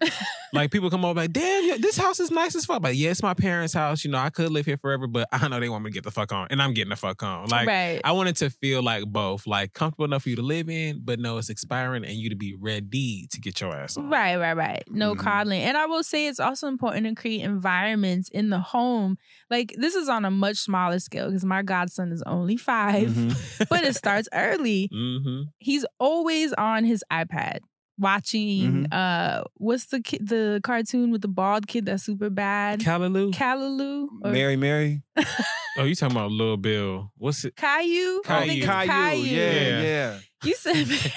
like people come over like, damn, yeah, this house is nice as fuck. But yeah, it's my parents' house. You know, I could live here forever, but I know they want me to get the fuck on. And I'm getting the fuck on. Like right I wanted to feel like both, like comfortable enough for you to live in, but no, it's expiring and you to be ready to get your ass on. Right, right, right. No Mhm. coddling. And I will say it's also important to create environments in the home. Like this is on a much smaller scale because my godson is only 5 Mhm. but it starts early. Mm-hmm. He's always on his iPad watching uh what's the ki- the cartoon with the bald kid that's super bad? Callaloo? Callaloo or Mary, Mary. oh, you talking about Lil Bill. What's it? Caillou? I think it's Caillou. Caillou. Yeah, Yeah. yeah. You said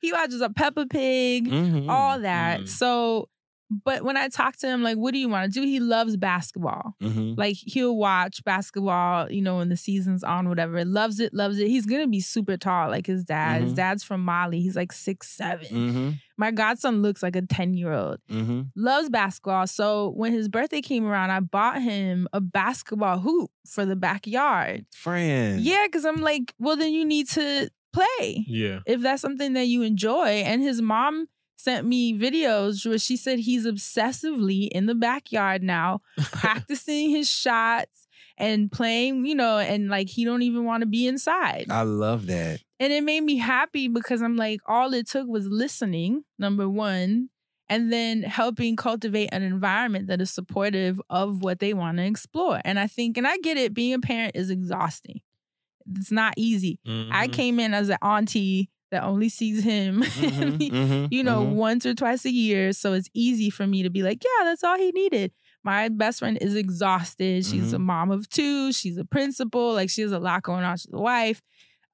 he watches a Peppa Pig. Mhm. all that. Mm. So, but when I talk to him, like, what do you want to do? He loves basketball. Mhm. Like, he'll watch basketball, you know, when the season's on, whatever. Loves it, loves it. He's gonna be super tall, like his dad. His Mhm. dad's from Mali. He's like six seven. Mhm. My godson looks like a 10 year old. Mhm. Loves basketball. So when his birthday came around, I bought him a basketball hoop for the backyard. Friend. Yeah, because I'm like, well, then you need to play Yeah. if that's something that you enjoy. And his mom sent me videos where she said he's obsessively in the backyard now, practicing his shots and playing, you know, and like he don't even want to be inside. I love that. And it made me happy because I'm like, all it took was listening, number one, and then helping cultivate an environment that is supportive of what they want to explore. And I think, and I get it, being a parent is exhausting. It's not easy. I Mhm. came in as an auntie that only sees him, Mhm, mhm, you know, mhm. once or twice a year. So it's easy for me to be like, yeah, that's all he needed. My best friend is exhausted. She's a Mm-hmm. mom of two. She's a principal. Like she has a lot going on. She's a wife.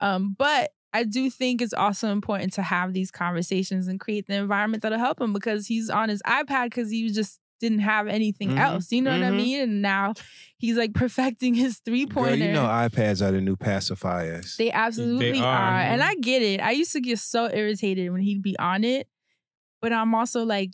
Um, but I do think it's also important to have these conversations and create the environment that'll help him because he's on his iPad because he just didn't have anything Mhm, else. You know what I mhm. mean? And now he's like perfecting his three Girl, pointer. you know iPads are the new pacifiers. They absolutely are. are. And I get it. I used to get so irritated when he'd be on it. But I'm also like,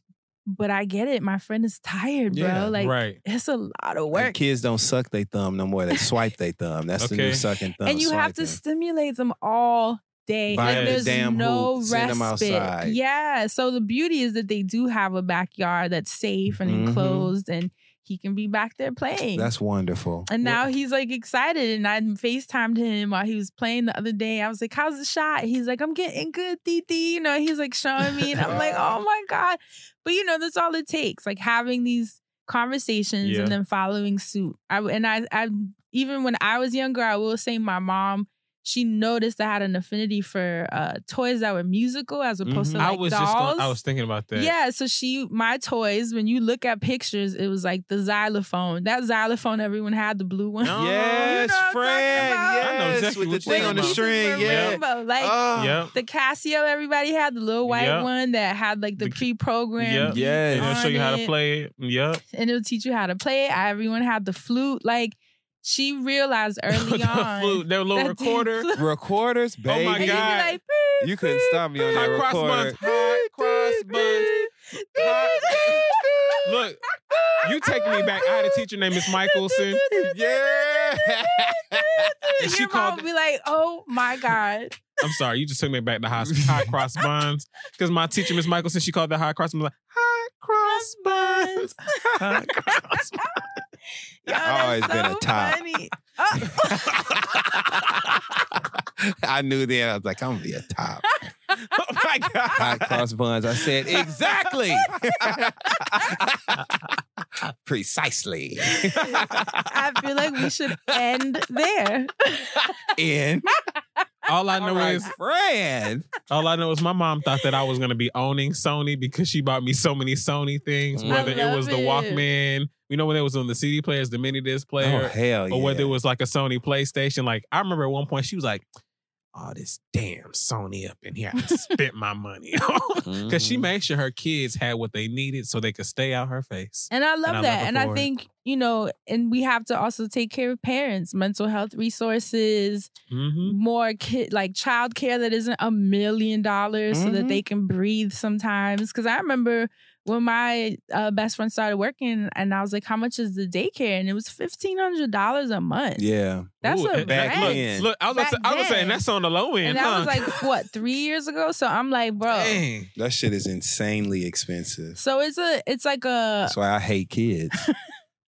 but I get it. My friend is tired, bro. Yeah, like right. it's a lot of And work. kids don't suck their thumb no more. They swipe their thumb. That's the new sucking thumb. and you have to swiping. stimulate them all day. Buy Like there's damn no hoop, respite. Yeah. So the beauty is that they do have a backyard that's safe and Mhm. enclosed and he can be back there playing. That's wonderful. And now he's like excited. And I FaceTimed him while he was playing the other day. I was like, How's the shot? He's like, I'm getting good, Titi. You know, he's like showing me. And I'm like, Oh my God. But you know, that's all it takes. Like having these conversations Yeah. and then following suit. I and I I even when I was younger, I will say my mom, she noticed I had an affinity for uh toys that were musical as opposed to Mhm. like I was dolls. just gonna, I was thinking about that. Yeah, so she my toys, when you look at pictures, it was like the xylophone. That xylophone everyone had, the blue one. No. yes, know what I'm talking friend. about? Yes, I know exactly with the thing on the string. Yeah. rainbow. Like Oh, Yep. the Casio, everybody had the little white Yep. one that had like the, The- pre-programmed. Yep. beats Yes. And it'll show you how to play it. Yep. And it'll teach you how to play it. Everyone had the flute. Like she realized early The on. flute, their little that recorder. flute- Recorders, Oh baby. my And you'd be God. like, You couldn't stop me on that Hot cross recorder. buns. Hot cross buns. Hot- Look, you taking me back. I had a teacher named Miss Michelson. Yeah. And she Your mom called would be like, "Oh my god." I'm sorry, you just took me back to high, high cross buns. Because my teacher, Miss Michelson, she called that high cross buns. Like, high cross buns. High cross Yo, I've always that's been a top. Oh. I knew then. I was like, I'm gonna be a top. Oh my God. Hot cross buns. I said exactly. Precisely. I feel like we should end there. In All I know is friend. all I know is my mom thought that I was gonna be owning Sony because she bought me so many Sony things. I Whether it was love the. Walkman, you know when it was on the CD players, the mini disc Oh player, hell yeah. or whether it was like a Sony PlayStation. Like I remember at one point she was like, "Oh, this damn Sony up in here, I spent my money. Because she Mhm. made sure her kids had what they needed so they could stay out her face. And I love I love that. her and I it. think, you know, and we have to also take care of parents, mental health resources, Mm-hmm. more kid like child care that isn't a million dollars so that Mhm. they can breathe sometimes. Cause I remember when my uh, best friend started working and I was like, How much is the daycare? And it was fifteen hundred dollars a month. Yeah. That's Ooh, a back rent. look, then. look, I was, about to, Back I was saying that's on the low end, And that was like what, three years ago? So I'm like, bro. Dang. That shit is insanely expensive. So it's a it's like a That's why I hate kids.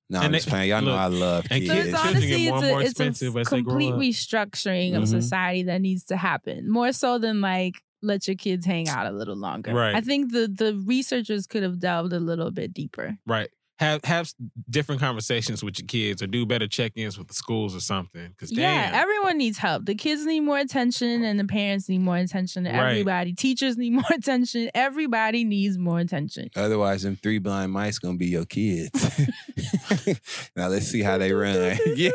No, I'm And just they- playing. Y'all know I love and kids. So it's honestly it's a, it's a expensive as they grow complete restructuring of Mhm. society that needs to happen. More so than like let your kids hang out a little longer. Right. I think the the researchers could have delved a little bit deeper. Right. Have have different conversations with your kids or do better check-ins with the schools or something. Cause damn. Yeah, everyone needs help. The kids need more attention and the parents need more attention. Right. Everybody, teachers need more attention. Everybody needs more attention. Otherwise, them three blind mice gonna be your kids. now let's see how they run. yeah.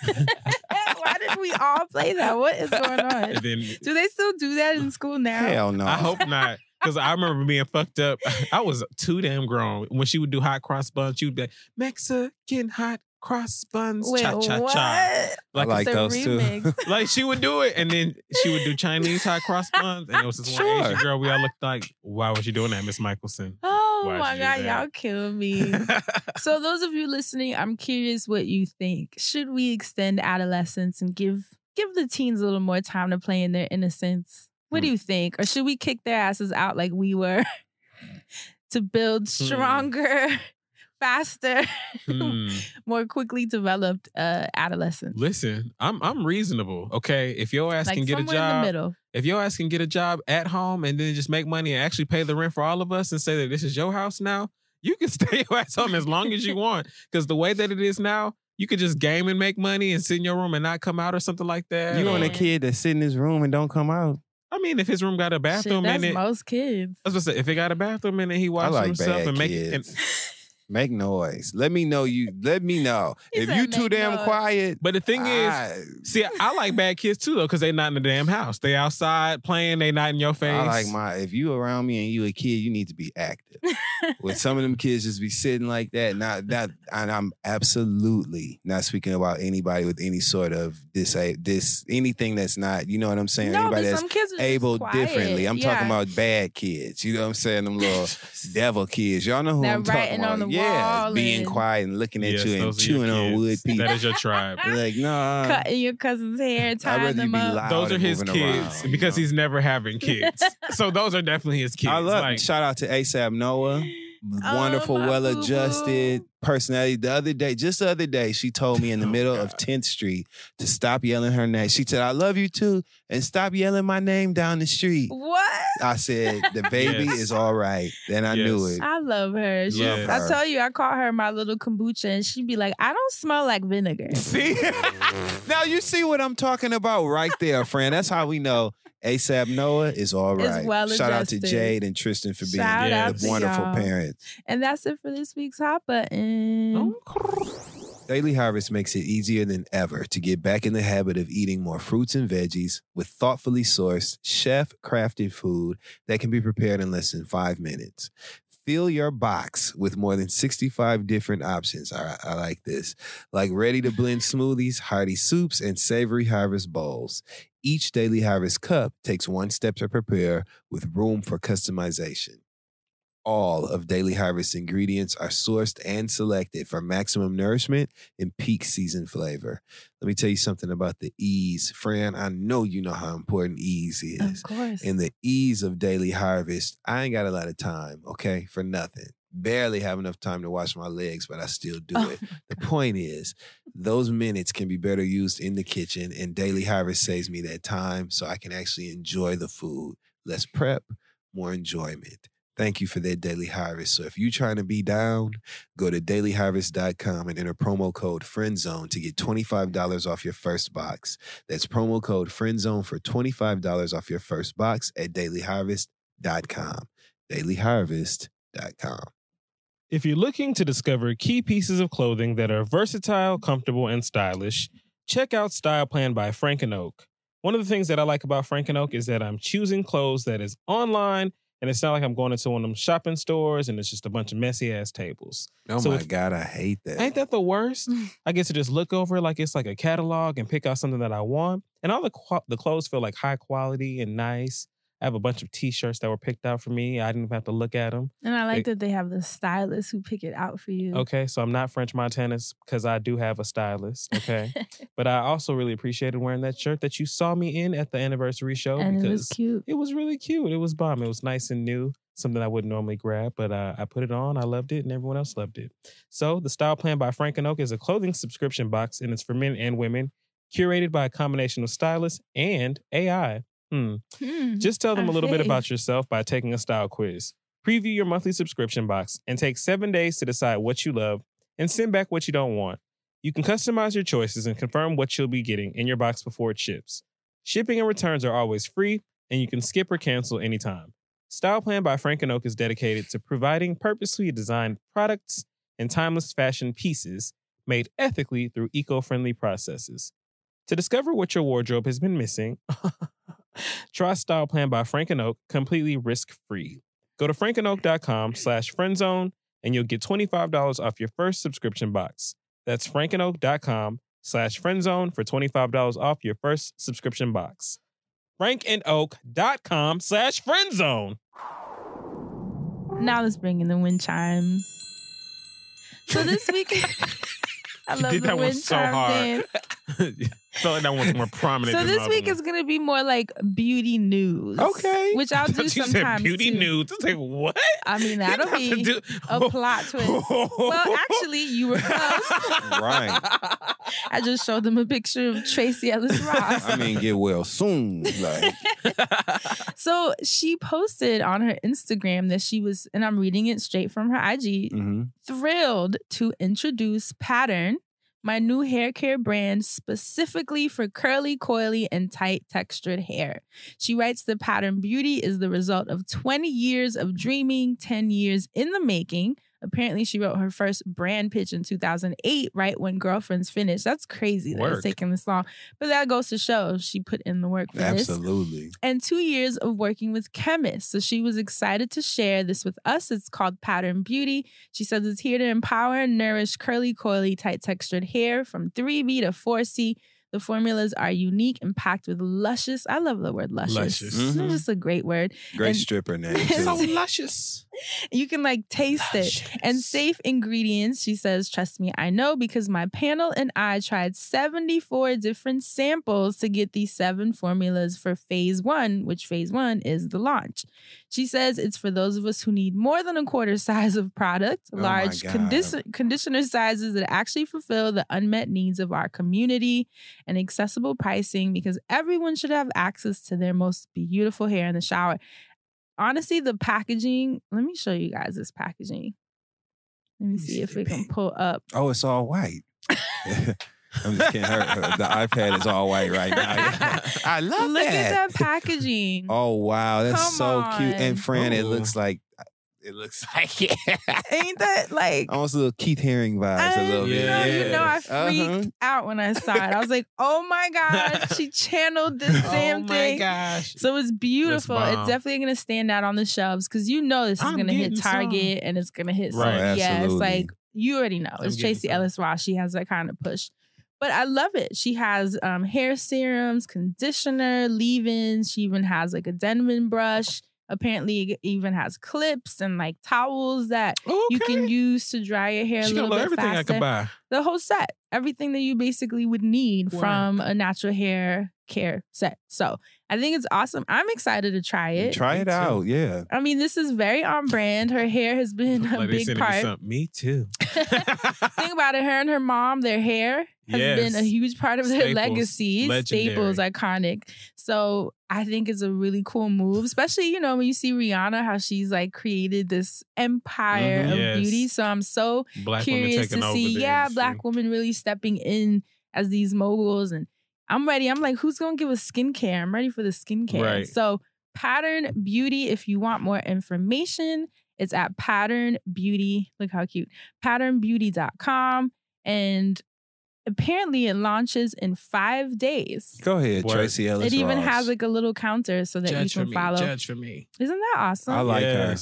Why did we all play that? What is going on? then Do they still do that in school now? Hell no. I hope not. Because I remember being fucked up. I was too damn grown. When she would do hot cross buns, she would be like, Mexican hot cross buns. Wait, cha cha what? cha. I Like, like the those too. like she would do it, and then she would do Chinese hot cross buns. And it was this one Asian girl. We all looked like, why was she doing that, Miss Michelson? Oh Why'd my god, y'all kill me. so those of you listening, I'm curious what you think. Should we extend adolescence and give give the teens a little more time to play in their innocence? What do Hmm. you think? Or should we kick their asses out like we were to build Hmm. stronger, faster, Hmm. more quickly developed uh adolescents? Listen, I'm I'm reasonable. Okay, if your ass Like can get a somewhere in the job, middle. if your ass can get a job at home and then just make money and actually pay the rent for all of us and say that this is your house now, you can stay your ass home as long as you want. Because the way that it is now, you could just game and make money and sit in your room and not come out or something like that. You Or- want a kid that sit in his room and don't come out? I mean, if his room got a Shit, bathroom that's in it, most kids. I was gonna say, if it got a bathroom in it, he washes like himself bad and make it. And, kids. Make noise. Let me know you. Let me know He if said you too make damn noise. quiet. but the thing is, I, see, I like bad kids too though, because they not in the damn house. They outside playing. They not in your face. I like my. If you around me and you a kid, you need to be active. With some of them kids just be sitting like that, not that, and I'm absolutely not speaking about anybody with any sort of this, this anything that's not. You know what I'm saying? no, anybody but that's some kids are just able quiet. differently. I'm Yeah. talking about bad kids. You know what I'm saying? Them little devil kids. Y'all know who That I'm talking writing about. on the yeah, wall being quiet and looking at Yes, you and those are your chewing on wood pieces. That is your tribe. like, nah. cutting your cousin's hair, I'd tying you them be up. loud those are his kids around, because you know? he's never having kids. so those are definitely his kids. I love. like, shout out to ASAP Noah. Um, wonderful, Oh, well adjusted personality. The other day, just the other day, she told me in the Oh, middle of 10th Street to stop yelling her name. She said, I love you too, and stop yelling my name down the street. What? I said, the baby Yes. is all right. Then I knew it. I love her. She- Love I tell you, I call her my little kombucha, and she'd be like, "I don't smell like vinegar." See? now you see what I'm talking about right there, friend. That's how we know ASAP Noah is all right. Well Shout out to. Jade and Tristan for being Shout the wonderful y'all. parents. And that's it for this week's hot button. Daily Harvest makes it easier than ever to get back in the habit of eating more fruits and veggies with thoughtfully sourced, chef crafted food that can be prepared in less than five minutes. Fill your box with more than 65 different options. I, I like this. Like ready to blend smoothies, hearty soups, and savory harvest bowls. Each Daily Harvest cup takes one step to prepare with room for customization. All of Daily Harvest ingredients are sourced and selected for maximum nourishment and peak season flavor. Let me tell you something about the ease. Fran, I know you know how important ease is. Of course. In the ease of Daily Harvest, I ain't got a lot of time, okay, for nothing. Barely have enough time to wash my legs, but I still do Oh it. The point is, those minutes can be better used in the kitchen, and Daily Harvest saves me that time so I can actually enjoy the food. Less prep, more enjoyment. Thank you for that Daily Harvest. So if you're trying to be down, go to dailyharvest.com and enter promo code FRIENDZONE to get $25 off your first box. That's promo code FRIENDZONE for $25 off your first box at dailyharvest.com. Dailyharvest.com. If you're looking to discover key pieces of clothing that are versatile, comfortable, and stylish, check out Style Plan by Frank and Oak. One of the things that I like about Frank and Oak is that I'm choosing clothes that is online and it's not like I'm going into one of them shopping stores and it's just a bunch of messy ass tables. Oh So my if- God, I hate that. Ain't that the worst? I get to just look over it like it's like a catalog and pick out something that I want. And all the qua- the clothes feel like high quality and nice. I have a bunch of t-shirts that were picked out for me. I didn't even have to look at them. and I like It- that they have the stylist who pick it out for you. Okay, so I'm not French Montana's because I do have a stylist. Okay, but I also really appreciated wearing that shirt that you saw me in at the anniversary show and it because was cute. it was really cute. It was bomb. It was nice and new, something I wouldn't normally grab, but uh, I put it on. I loved it, and everyone else loved it. So, the Style Plan by Frank and Oak is a clothing subscription box, and it's for men and women, curated by a combination of stylists and AI. Hmm. Hmm. Just tell them a little bit about yourself by taking a style quiz. Preview your monthly subscription box and take seven days to decide what you love and send back what you don't want. You can customize your choices and confirm what you'll be getting in your box before it ships. Shipping and returns are always free, and you can skip or cancel anytime. Style Plan by Frank and Oak is dedicated to providing purposely designed products and timeless fashion pieces made ethically through eco friendly processes. To discover what your wardrobe has been missing, try Style Plan by Frank and Oak completely risk free. Go to frankandoak.com slash friendzone and you'll get $25 off your first subscription box. That's frankandoak.com slash friendzone for $25 off your first subscription box. frankandoak.com slash friendzone. Now let's bring in the wind chimes. So this week, I love did the that one wind so chimes. hard. Dan. Felt like that one's more prominent So than this week one. is gonna be more like beauty news. Okay. Which I'll do you said sometimes. beauty too. news. It's like, what? I mean, You that'll have be do- a plot twist. Well, actually, you were close. Right. I just showed them a picture of Tracee Ellis Ross. I mean, get well soon. Like, so she posted on her Instagram that she was, and I'm reading it straight from her IG, mhm. thrilled to introduce Pattern, my new hair care brand specifically for curly, coily, and tight textured hair. She writes the Pattern Beauty is the result of 20 years of dreaming, 10 years in the making. Apparently, she wrote her first brand pitch in 2008, right when Girlfriends finished. That's crazy that it's taking this long. But that goes to show she put in the work for this absolutely. and two years of working with chemists. So she was excited to share this with us. It's called Pattern Beauty. She says it's here to empower and nourish curly, coily, tight textured hair from 3B to 4C. The formulas are unique and packed with luscious. I love the word luscious. Luscious. It's Mhm. just a great word. Great And- stripper name. It's So luscious. You can like taste it. And safe ingredients, she says, trust me, I know because my panel and I tried 74 different samples to get these seven formulas for phase one, which phase one is the launch. She says it's for those of us who need more than a quarter size of product, Oh large condi- conditioner sizes that actually fulfill the unmet needs of our community, and accessible pricing because everyone should have access to their most beautiful hair in the shower honestly, the packaging. Let me show you guys this packaging. Let me see if we can pull up. Oh, it's all white. I'm just kidding. Her, her- the iPad is all white right now. I love Look that. at that packaging. Oh wow, that's Come so cute. And Fran, it looks like it looks like yeah. Ain't that like? almost a little Keith Haring vibes I a little know, bit. Yeah. you know, I Uh-huh. freaked out when I saw it. I was like, "Oh my god, she channeled this damn thing. oh thing." my gosh. So it's beautiful. It's definitely gonna stand out on the shelves because you know this is I'm gonna hit getting some. Target and it's gonna hit. Right. Right. Yeah, it's Absolutely. like you already know. It's Tracee. Ellis Ross. She has that kind of push. But I love it. She has um, hair serums, conditioner, leave-ins. She even has like a Denman brush, apparently it even has clips and like towels that Okay. you can use to dry your hair She a little love bit everything I faster. could buy. The whole set, everything that you basically would need Work. from a natural hair care set. So I think it's awesome. I'm excited to try it. Try Me it too. out. Yeah. I mean, this is very on brand. Her hair has been a Like they big me part. Me too. Think about it. Her and her mom, their hair has been a huge part of their legacy. Legendary. Staples, iconic. So I think it's a really cool move, especially you know when you see Rihanna, how she's like created this empire Mhm. of Yes. beauty. So I'm so Black curious to see, yeah, industry. black women really stepping in as these moguls, and I'm ready. I'm like, who's gonna give us skincare? I'm ready for the skincare. Right. So Pattern Beauty. If you want more information, it's at Pattern Beauty. Look how cute. PatternBeauty.com. And apparently it launches in five days. Go ahead, Word. Tracee Ellis. It even Ross. has like a little counter so that Judge you for can me. follow. Judge for me. Isn't that awesome? I like her.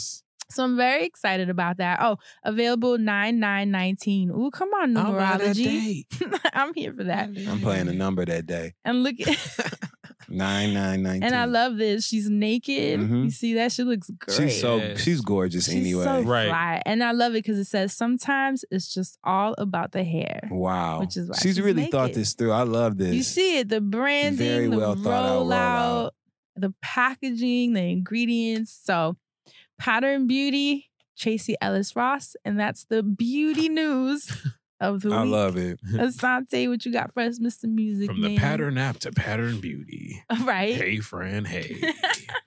so I'm very excited about that. Oh, available nine nine nineteen. Ooh, come on, I'll buy that numerology. I'm here for that. I'm playing a number that day. And look Nine nine nineteen. and I love this. She's naked. Mhm. You see that? She looks great. She's so Yes. she's gorgeous She's anyway. so Right. fly. And I love it because it says sometimes it's just all about the hair. Wow. Which is why she's she's really thought this through. I love this. You see it, the branding, Very the well thought out rollout, rollout. the packaging, the ingredients. So, Pattern Beauty, Tracee Ellis Ross, and that's the beauty news of the I week. love it. Assante, what you got for us, Mr. Music From the Man? pattern app to pattern beauty. right? Hey, friend. Hey.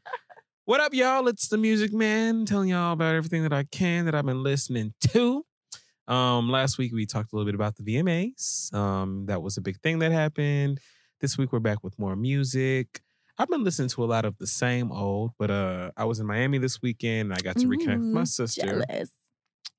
what up, y'all? It's the Music Man telling y'all about everything that I can that I've been listening to. Um, last week we talked a little bit about the VMAs. Um, that was a big thing that happened. This week we're back with more music. I've been listening to a lot of the same old, but uh, I was in Miami this weekend and I got to reconnect with my sister. Jealous.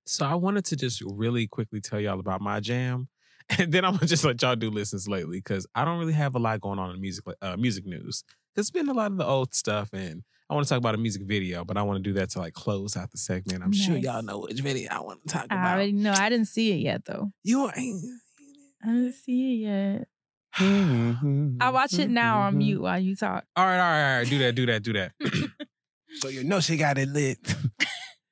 So I wanted to just really quickly tell y'all about my jam, and then I'm gonna just let y'all do listens lately because I don't really have a lot going on in music uh, music news. It's been a lot of the old stuff, and I want to talk about a music video, but I want to do that to like close out the segment. I'm sure y'all know which video I want to talk I about. already know. I didn't see it yet, though. You ain't. I didn't see it yet. I watch it now on mute while you talk. All right, all right, all right. Do that, do that, do that. So you know she got it lit.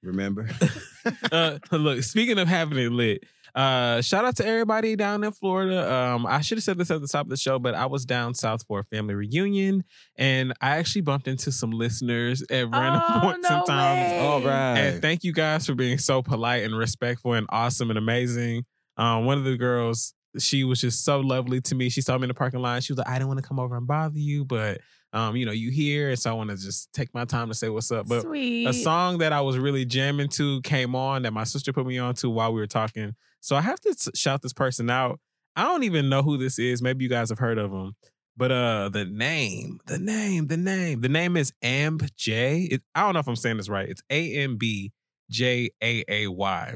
Remember? uh, look, speaking of having it lit, uh, shout out to everybody down in Florida. Um, I should have said this at the top of the show, but I was down south for a family reunion, and I actually bumped into some listeners at random Oh, points no and times. way. All right. And thank you guys for being so polite and respectful and awesome and amazing. Um, one of the girls, she was just so lovely to me. She saw me in the parking lot. She was like, I didn't want to come over and bother you, but um, you know, you hear. and so I want to just take my time to say what's up. But Sweet. a song that I was really jamming to came on that my sister put me on to while we were talking. So I have to s- shout this person out. I don't even know who this is. Maybe you guys have heard of him. But uh the name, the name, the name, the name is Ambjaay. It, I don't know if I'm saying this right. It's A M B J A A Y.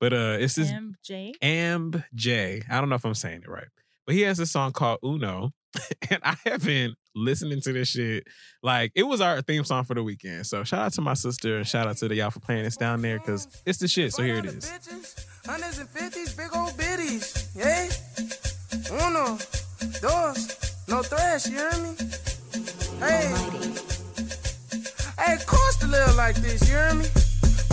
But uh it's this MJ. Amb J. I don't know if I'm saying it right. But he has a song called Uno. And I have been listening to this shit. Like it was our theme song for the weekend. So shout out to my sister and shout out to the y'all for playing this down there because it's the shit. So here it is. Hundreds and fifties, big old biddies. Yeah. Uno, dos, no thrash, you hear me? Hey. Hey, course to live like this, you hear me?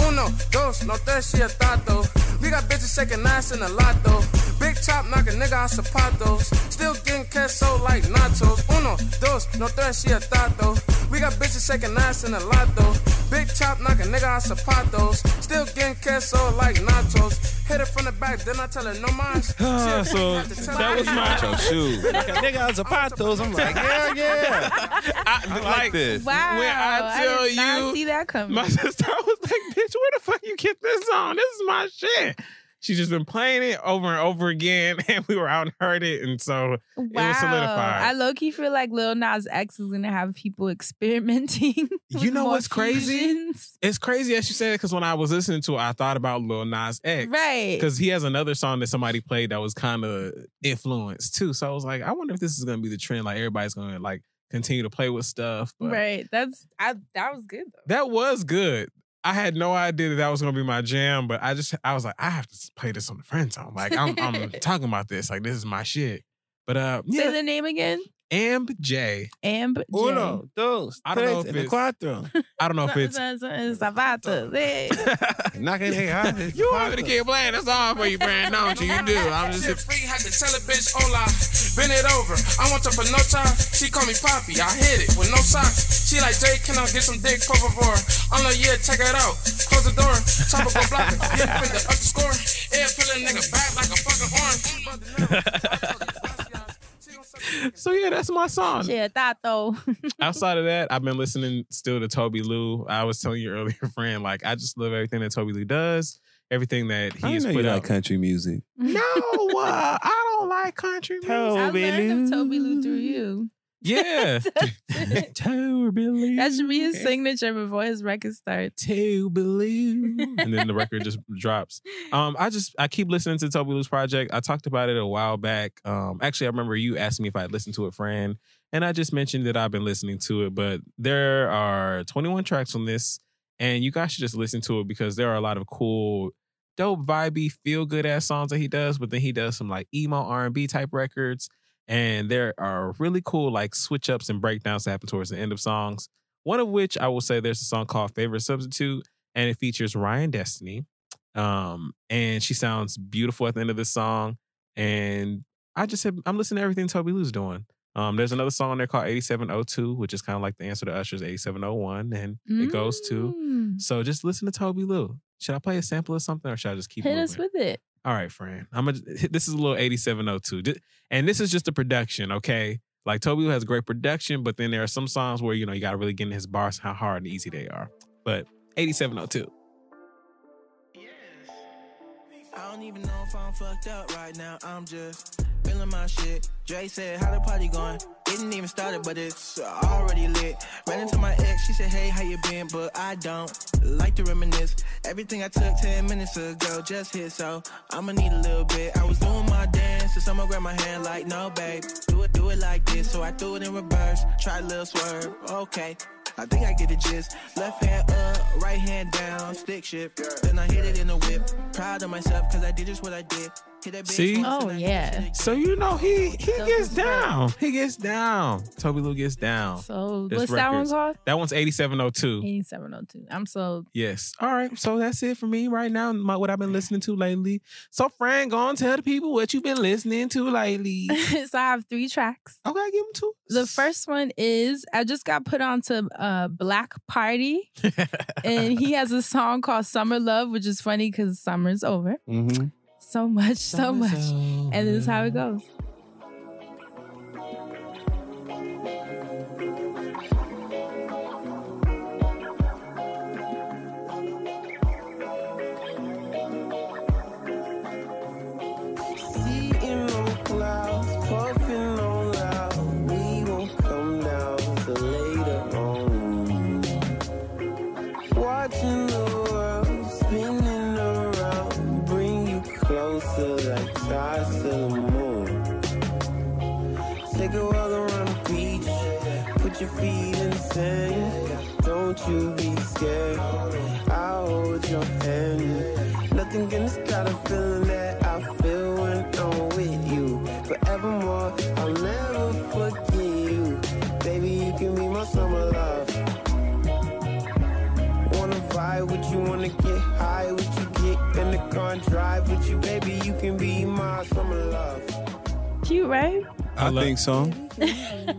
Uno, dos, no tres, she a tato. We got bitches shaking ass in a lot though. Big chop knock a nigga out zapatos. Still getting queso like nachos. Uno, dos, no tres, she a tato. We got bitches shaking ass in a lot though. Big chop knock a nigga out zapatos. Still getting queso like nachos. Hit her from the back, then I tell her no mas. Ah, so that was my Your shoe. Like a nigga on zapatos. I'm like, yeah, yeah. I, I like this. Wow. When I tell did not you- see that coming. My sister was like, bitch, where the fuck you get this on? This is my shit. She's just been playing it over and over again, and we were out and heard it, and so wow. was solidified. I low key feel like Lil Nas X is gonna have people experimenting. You know what's crazy? fusions. it's crazy as you said because when I was listening to it, I thought about Lil Nas X, Right. Because he has another song that somebody played that was kind of influenced too. So I was like, I wonder if this is gonna be the trend. Like everybody's gonna like continue to play with stuff. But Right. That's I that was good though. that was good. I had no idea that that was gonna be my jam, but I just I was like, I have to play this on the friend zone. Like I'm I'm talking about this. Like this is my shit. But uh, Say yeah, the name again. Amb J. Ambjaay. Uno, dos, I don't know tres, if and it's- cuatro. I don't know if it's. Zapatos. Hey. Knocking their eyes. You want me to keep playing that song for you, Brand, don't you? You do. I'm Shit just. free, had to tell a bitch, hola, bend it over. I want her for no time. She call me Poppy, I hit it with no socks. She like, Jay, can I get some dick, por favor? I'm like, yeah, check it out. Close the door, chopper go block it. Yeah, finna up the score. Air pulling nigga back like a fucking orange. So yeah, that's my song. Yeah, tato. Outside of that, I've been listening still to Tobi Lou. I was telling you earlier, friend, like I just love everything that Tobi Lou does, everything that he I has know put you out. like country music. no, uh, I don't like country music. Tobi I learned of Tobi Lou through you. Yeah, Tobi Lou. That should be his signature before his record starts. Tobi Lou. and then the record just drops. Um, I just I keep listening to Tobi Lou's project. I talked about it a while back. Um, actually, I remember you asked me if I'd listened to it, Fran, and I just mentioned that I've been listening to it. But there are 21 tracks on this, and you guys should just listen to it because there are a lot of cool, dope, vibey, feel good ass songs that he does. But then he does some like emo R and B type records, and there are really cool like switch ups and breakdowns that happen towards the end of songs. One of which I will say there's a song called Favorite Substitute, and it features Ryan Destiny. Um, and she sounds beautiful at the end of this song. And I just said I'm listening to everything Tobi Lou's doing. Um, there's another song on there called 8702, which is kind of like the answer to Usher's 8701, and it goes to. Mm. So just listen to Tobi Lou. Should I play a sample of something, or should I just keep Hit moving? us with it. All right, friend. I'm gonna. This is a little 8702, and this is just a production. Okay, like Tobi has great production, but then there are some songs where you know you got to really get in his bars, how hard and easy they are. But 8702. I don't even know if I'm fucked up right now. I'm just feeling my shit. Dre said, How the party going? Didn't even started, but it's already lit. Ran into my ex, she said, Hey, how you been? But I don't like to reminisce. Everything I took 10 minutes ago just hit, so I'ma need a little bit. I was doing my dance, so someone grabbed my hand like, No, babe, do it, do it like this. So I threw it in reverse, try a little swerve. Okay. I think I get the gist. Left hand up, right hand down, stick shift. Then I hit it in the whip. Proud of myself, cause I did just what I did. Hit that bitch See? Oh, yeah. So you know he he Dope gets as fuck. down. He gets down. Tobi Lou gets down. So This what's that one called? That one's 8702. 8702. I'm so Yes. All right. So that's it for me right now. My, what I've been listening to lately. So Fran, go and tell the people what you've been listening to lately. so I have three tracks. Okay, give them two. The first one is I just got put onto uh Black Party, and he has a song called Summer Love, which is funny because summer's over. Mm-hmm. So much, so much, and this is how it goes. You be scared. I'll hold your hand. Nothing can stop the feeling that I feel when I'm with you. Forevermore, I'll never forget you. Baby, you can be my summer love. Wanna vibe with you, wanna get high with you, get in the car and drive with you. Baby, you can be my summer love. Cute, right? I, think so.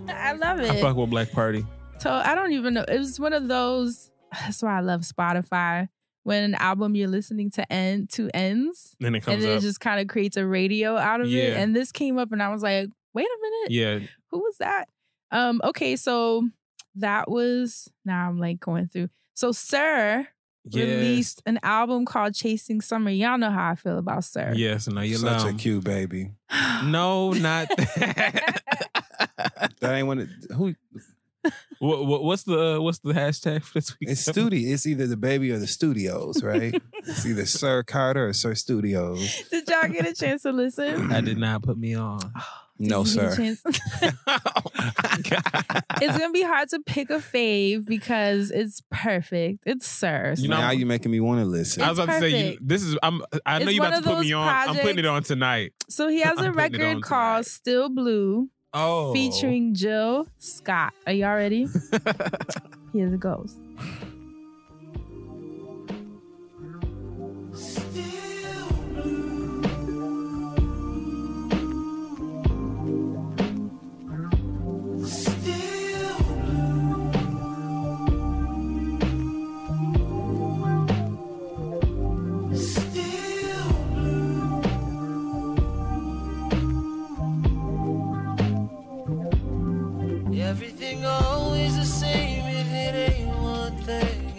I love it. I it. fuck with Black Party. So I don't even know. It was one of those. That's why I love Spotify. When an album you're listening to end to ends, Then it and comes then up. it just kind of creates a radio out of it. And this came up, and I was like, "Wait a minute, yeah. who was that?" Um, okay, so that was now I'm like going through. So Sir Yes. released an album called Chasing Summer. Y'all know how I feel about Sir. Yes. No, you're Such love a cute baby. No, not That that ain't one. of- Who? What, what, what's the uh, what's the hashtag for this week? It's studio. It's either the baby or the studios, right? it's either Sir Carter or Sir Studios. Did y'all get a chance to listen? I did not put me on. No, Did you sir. chance- it's gonna be hard to pick a fave because it's perfect. It's Sir. You know, now you're making me want to listen. I was about to say you, this is I'm I know It's you one about to put me those on. I'm putting it on tonight. So he has I'm a putting it on record called Still Blue. Oh. featuring Jill Scott. Are y'all ready? Here it goes.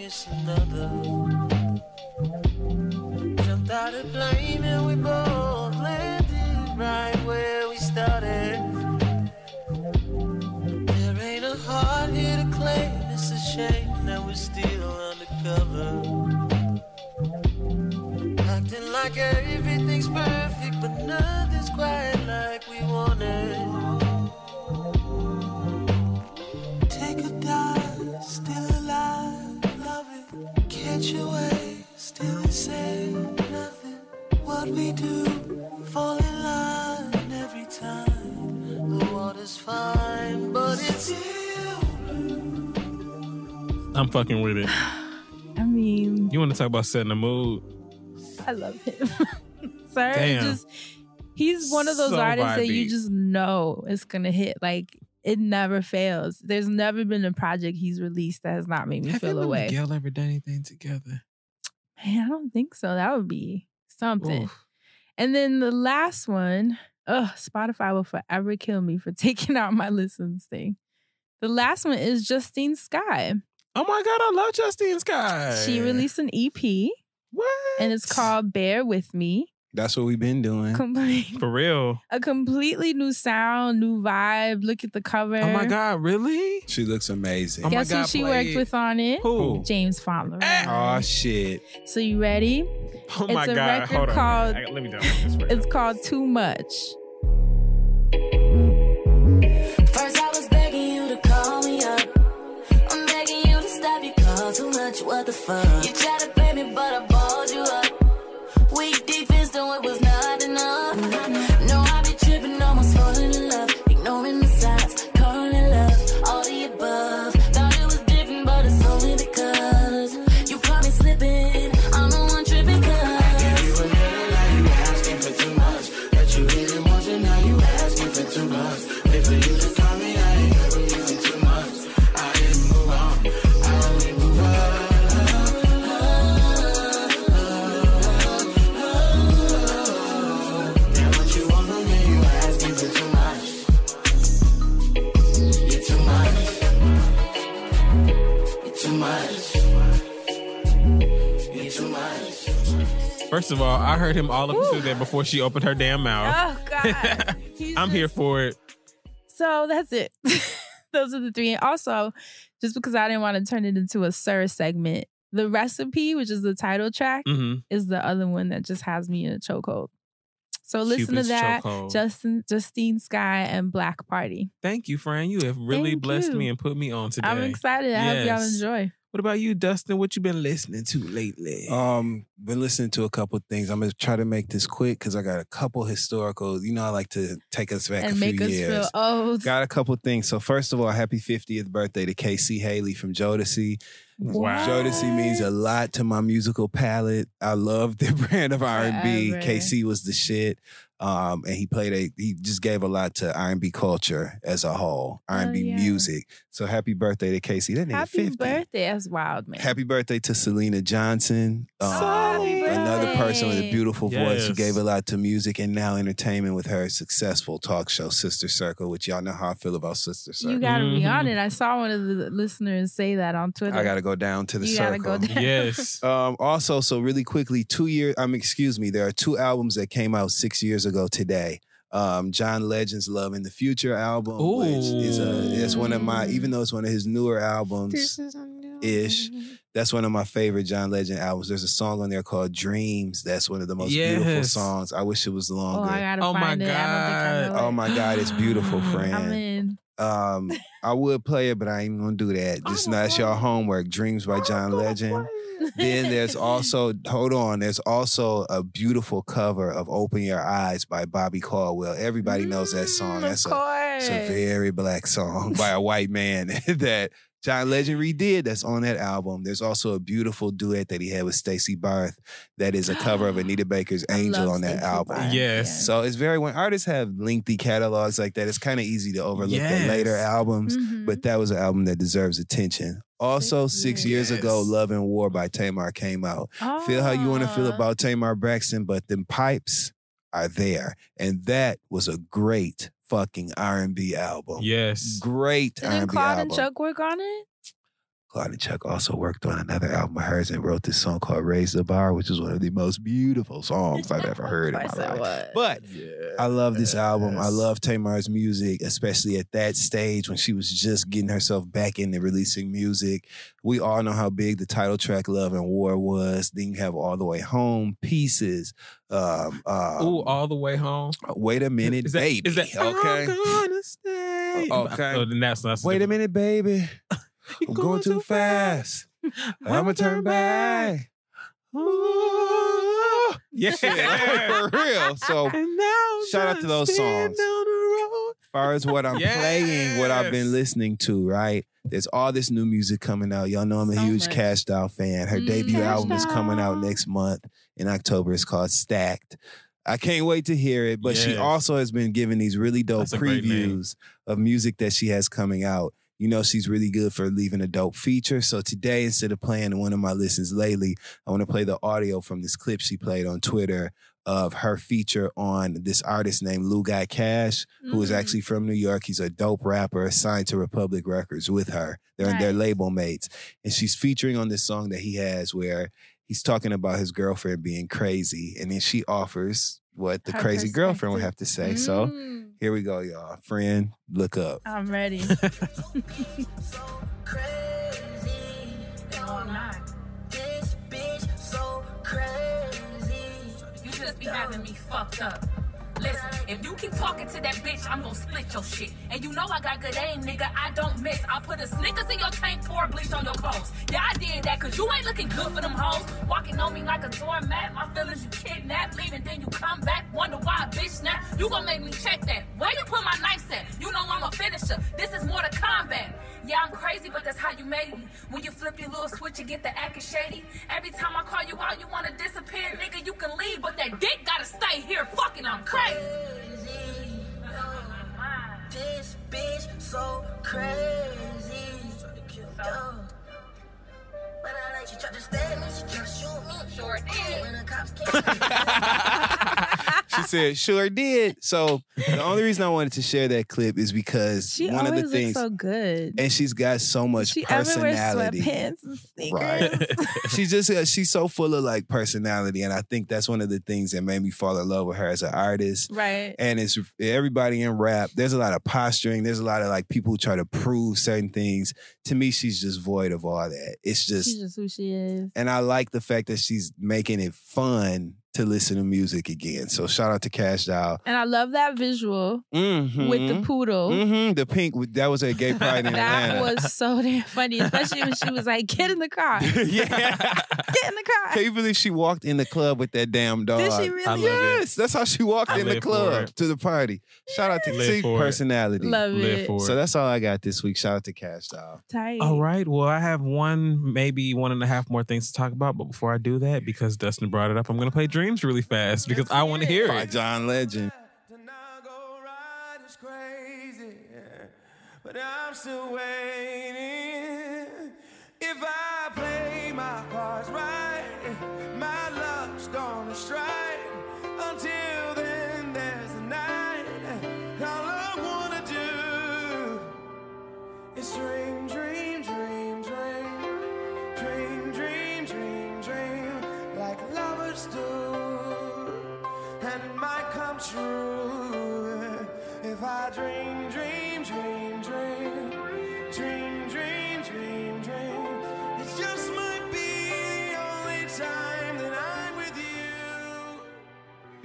It's another. Jumped out of plane I'm fucking with it. I mean, You want to talk about setting the mood? I love him. Sir, Damn. just he's one of those So artists that you just know it's gonna hit. Like it never fails. There's never been a project he's released that has not made me Have feel him and away. Miguel ever done anything together? Man, I don't think so. That would be something. Oof. And then the last one, ugh, Spotify will forever kill me for taking out my listens thing. The last one is Justine Skye. Oh my god, I love Justine Skye. She released an EP. What? And it's called Bare With Me. That's what we've been doing. Complete, For real. a completely new sound, new vibe. Look at the cover. Oh my god, really? She looks amazing. Oh my Guess who God, she play worked it. with on it? Who? James Fowler. Oh eh. shit. So you ready? Oh my a god. record Hold on. called I- let me download this first. It's called Too Much. First I was begging you to call me up. I'm begging you to stop your call too much. What the fuck? You tried to First of all, I heard him all up into that before she opened her damn mouth. Oh God. I'm here for it. So that's it. Those are the three. And also, just because I didn't want to turn it into a Sir segment, the recipe, which is the title track, hmm is the other one that just has me in a chokehold. So listen Cupid's to that. Chokehold. Justin, Justine Skye, and Black Party. Thank you, Fran. You have really Thank blessed you. me and put me on today. I'm excited. I hope y'all enjoy. What about you, Dustin? What you been listening to lately? Um, been listening to a couple things. I'm gonna try to make this quick because I got a couple historical. You know, I like to take us back and a make few us years. feel old. Got a couple things. So first of all, happy 50th birthday to K-Ci Hailey from Jodeci. Wow. Jodeci means a lot to my musical palette. I love the brand of R&B. Forever. K-Ci was the shit. Um, and he played a he just gave a lot to R&B culture as a whole, R&B yeah. music. So happy birthday to K-Ci. That nigga Happy 50. birthday. That's wild, man. Happy birthday to Syleena Johnson. Um, Happy another person with a birthday. beautiful voice who gave a lot to music and now entertainment with her successful talk show, Sister Circle, which y'all know how I feel about Sister Circle. You gotta be on Mhm. it. I saw one of the listeners say that on Twitter. I gotta go down to the You gotta circle. go down. Yes. Um, also, so really quickly, two years. Um, excuse me. There are two albums that came out six years ago today. Um, John Legend's "Love in the Future" album, which is a it's one of my even though it's one of his newer albums ish. That's one of my favorite John Legend albums. There's a song on there called "Dreams." That's one of the most beautiful songs. I wish it was Oh, longer. I gotta Oh my find it. I don't think I know Oh my God, it's beautiful, I'm friend. in. Um, I would play it, but I ain't gonna do that. Just not your homework. Dreams by John Legend. then there's also hold on. There's also a beautiful cover of "Open Your Eyes" by Bobby Caldwell. Everybody knows that song. of That's a, it's a very black song by a white man that John Legend redid. That's on that album. There's also a beautiful duet that he had with Stacy Barthe. That is a cover of Anita Baker's "Angel" on that Stacy album. Barthe, Yes. So it's very when artists have lengthy catalogs like that, it's kind of easy to overlook Yes. the later albums. Mhm. But that was an album that deserves attention. Also, six, years ago, Love and War by Tamar came out. Feel how you want to feel Ah. about Tamar Braxton, but them pipes are there. And that was a great fucking R&B album. Yes. Great Didn't R&B Claude and. Chuck work on it? Claude and Chuck also worked on another album of hers and wrote this song called Raise the Bar, which is one of the most beautiful songs I've ever heard in my Of course it life. was. But I love this album. I love Tamar's music, especially at that stage when she was just getting herself back into releasing music. We all know how big the title track "Love and War" was. Then you have "All the Way Home," "Pieces." Um, um, Ooh, all the way home. wait a minute, Is that, baby. Is that okay. I'm gonna stay. Okay. Oh, then that's not. Wait a minute, baby. I'm going too fast. I'ma turn back. Ooh. Yeah. for real. So And now Shout out to those songs. down the road. as far as what I'm playing, what I've been listening to, right? There's all this new music coming out. Y'all know I'm a So huge much. Kash Doll fan. Her Mm, debut Cash album is coming out next month in October. It's called Stacked. I can't wait to hear it. But she also has been giving these really dope That's a great name. previews of music that she has coming out. You know, she's really good for leaving a dope feature. So today, instead of playing one of my listens lately, I want to play the audio from this clip she played on Twitter of her feature on this artist named Lougotcash, who is Mm. actually from New York. He's a dope rapper signed to Republic Records with her. They're Nice. label mates. And she's featuring on this song that he has where he's talking about his girlfriend being crazy. And then she offers what the Her crazy girlfriend would have to say. So Mm. here we go, y'all. Friend, look up. I'm ready. No, I'm not. This bitch so crazy. You just be having me fucked up. Listen, if you keep talking to that bitch, I'm gonna split your shit. And you know I got good aim, nigga. I don't miss. I put a Snickers in your tank, pour bleach on your clothes. Yeah, I did that cause you ain't looking good for them hoes. Walking on me like a doormat. My feelings you kidnap, leaving, then you come back. Wonder why bitch snap. You gon' make me check that. Where you put my knife at? You know I'm a finisher. This is more to combat. Yeah, I'm crazy, but that's how you made me. When you flip your little switch, you get the acting shady. Every time I call you out, you wanna disappear. Nigga, you can leave, but that dick gotta stay here. Fucking, I'm crazy. This bitch so crazy. Yo. But I like she tried to stab me, she tried to shoot me. Sure did. When the cops came. She said, sure did. So the only reason I wanted to share that clip is because She one of the things so good. and she's got so much she personality. sweatpants and sneakers. Right. she's just uh, she's so full of like personality, and I think that's one of the things that made me fall in love with her as an artist. Right. And it's everybody in rap. There's a lot of posturing. There's a lot of like people who try to prove certain things. To me, she's just void of all that. It's just, She's just who she is. and I like the fact that she's making it fun to listen to music again. So shout out to Kash Doll And I love that visual with the poodle. hmm The pink. That was at Gay Pride in That Atlanta. was so damn funny, especially when she was like, "Get in the car, yeah. get in the car." Can you believe she walked in the club with that damn dog? Did she really? I love it. Yes, that's how she walked I in the club to the party. Shout out to Live see for it. personality. Love Live it. for So that's all I got this week. Shout out to Kash Doll. Tight. All right. Well, I have one, maybe one and a half more things to talk about. But before I do that, because Dustin brought it up, I'm going to play Dreams really fast because I want to hear By it. John Legend. But I'm still waiting. If I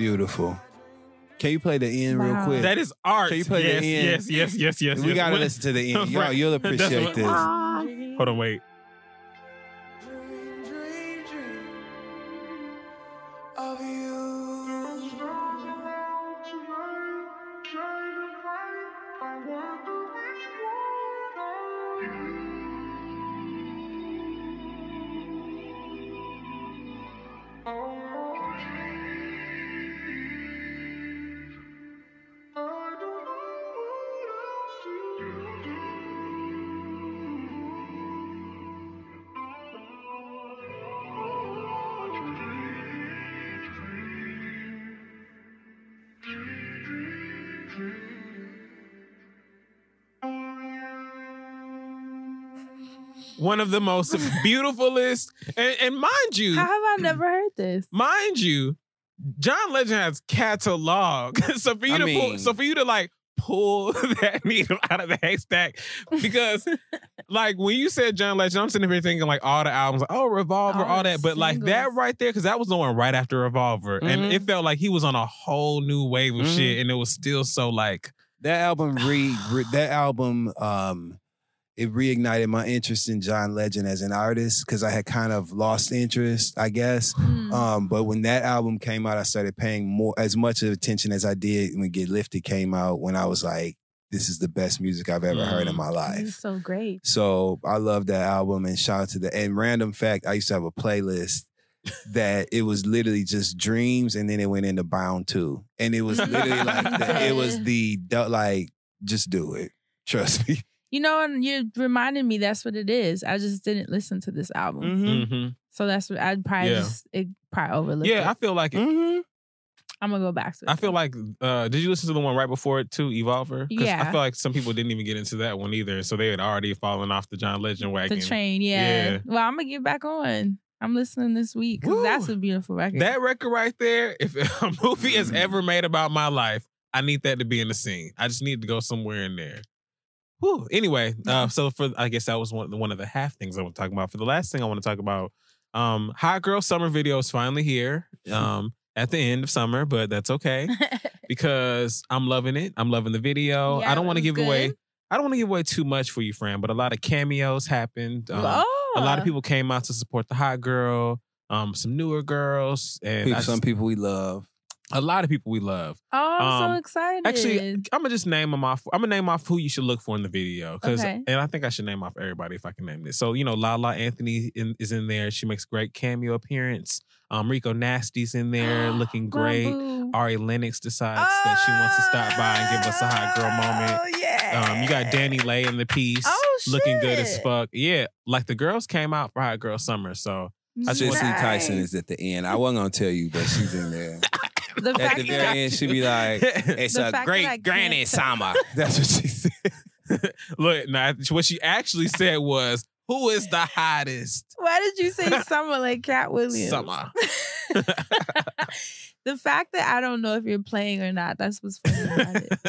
Beautiful. Can you play the end real Wow. quick? That is art. Can you play the yes, end? yes, yes, yes, yes. We yes. gotta When- listen to the end. Y'all, Right. you'll That's appreciate what- this. Hold on, wait. One of the most beautifulest, and, and mind you, How have I never heard this? mind you, John Legend has catalog. so for you I to pull, so for you to like pull that needle out of the haystack, because like when you said John Legend, I'm sitting here thinking like all the albums, like, oh Evolver, All all that, but like that right there, because that was the one right after Evolver, and Mhm. it felt like he was on a whole new wave of Mhm. shit, and it was still so like. That album re, re that album um it reignited my interest in John Legend as an artist because I had kind of lost interest, I guess. Mm. Um, but when that album came out, I started paying more as much attention as I did when Get Lifted came out. When I was like, "This is the best music I've ever heard in my life." so great. So I love that album and shout out to the and random fact, I used to have a playlist that it was literally just dreams and then it went into bound two. And it was literally like the, it was the like just do it. Trust me. You know, and you reminded me that's what it is. I just didn't listen to this album. Mhm. So that's what I'd probably Yeah. just it probably overlooked. Yeah, I feel like it. I'm gonna go back to it. I feel like uh did you listen to the one right before it too, Evolver? Yeah. I feel like some people didn't even get into that one either. So they had already fallen off the John Legend wagon. the train. Yeah. Well, I'm gonna get back on. I'm listening this week because that's a beautiful record. That record right there, if a movie is ever made about my life, I need that to be in the scene. I just need to go somewhere in there. Whew. Anyway, uh, so for I guess that was one one of the half things I want to talk about. For the last thing I want to talk about, um, Hot Girl Summer video is finally here. Um, at the end of summer, but that's okay because I'm loving it. I'm loving the video. Yeah, I don't want to it was give away. I don't want to give away too much for you, friend, but a lot of cameos happened. Um, A lot Oh. of people came out to support the hot girl. Um, some newer girls and People- I some just- people we love. A lot of people we love. Oh, I'm Um, so excited. Actually, I'm gonna just name them off. I'm gonna name off who you should look for in the video, because Okay. and I think I should name off everybody if I can name this. So you know, Lala Anthony in, is in there. She makes great cameo appearance. Um, Rico Nasty's in there, looking great. boo. Ari Lennox decides that she wants to stop by and give us a hot girl moment. Um, you got DaniLeigh in the piece, Oh, looking good as fuck. Yeah, like the girls came out for Hot Girl Summer, so I just Cissy want Tyson is at the end. I wasn't gonna tell you, but she's in there. The at fact the very I- end, she'd be like, "It's The a fact that I great can't granny tell- summer." That's what she said. Look, now what she actually said was, "Who is the hottest?" Why did you say summer like Katt Williams? Summer. the fact that I don't know if you're playing or not, that's what's funny about it.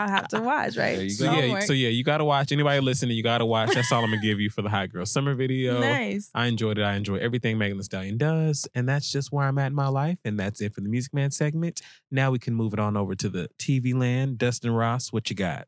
I'll have to watch, right? So yeah, so yeah, you gotta watch. Anybody listening, you gotta watch. That's all I'm gonna give you for the Hot Girl Summer video. Nice. I enjoyed it. I enjoy everything Megan Thee Stallion does, and that's just where I'm at in my life. And that's it for the Music Man segment. Now we can move it on over to the TV land. Dustin Ross, what you got?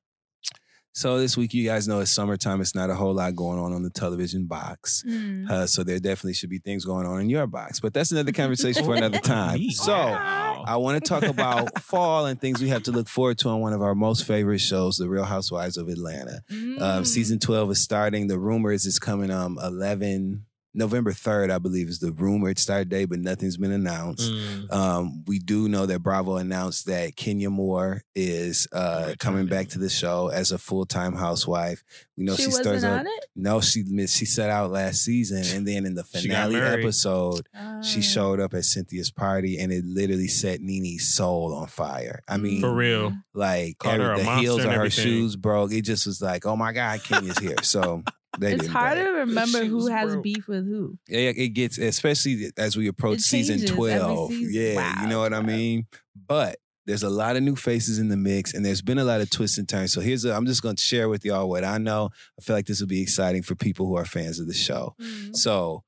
So this week, you guys know it's summertime. It's not a whole lot going on on the television box. Mm. Uh, so there definitely should be things going on in your box. But that's another conversation for another time. So I want to talk about fall and things we have to look forward to on one of our most favorite shows, The Real Housewives of Atlanta. Mm. Um, season 12 is starting. The rumor is it's coming um 11 November 3rd, I believe, is the rumored start date, but nothing's been announced. Mm. Um, we do know that Bravo announced that Kenya Moore is uh, coming back to the show as a full time housewife. We know She she, wasn't starts on it? No, she missed. She set out last season, and then in the finale married. episode, Oh. she showed up at Cynthia's party, and it literally set Nene's soul on fire. I mean, For real. like every- the heels and of her everything. shoes broke. It just was like, oh my god, Kenya's here. So they It's didn't hard to remember who has broke. beef with who. Yeah, it gets especially as we approach season twelve. season. Yeah, Wow, you know what I mean. But there's a lot of new faces in the mix, and there's been a lot of twists and turns. So here's a, I'm just going to share with y'all what I know. I feel like this will be exciting for people who are fans of the show. Mm-hmm. So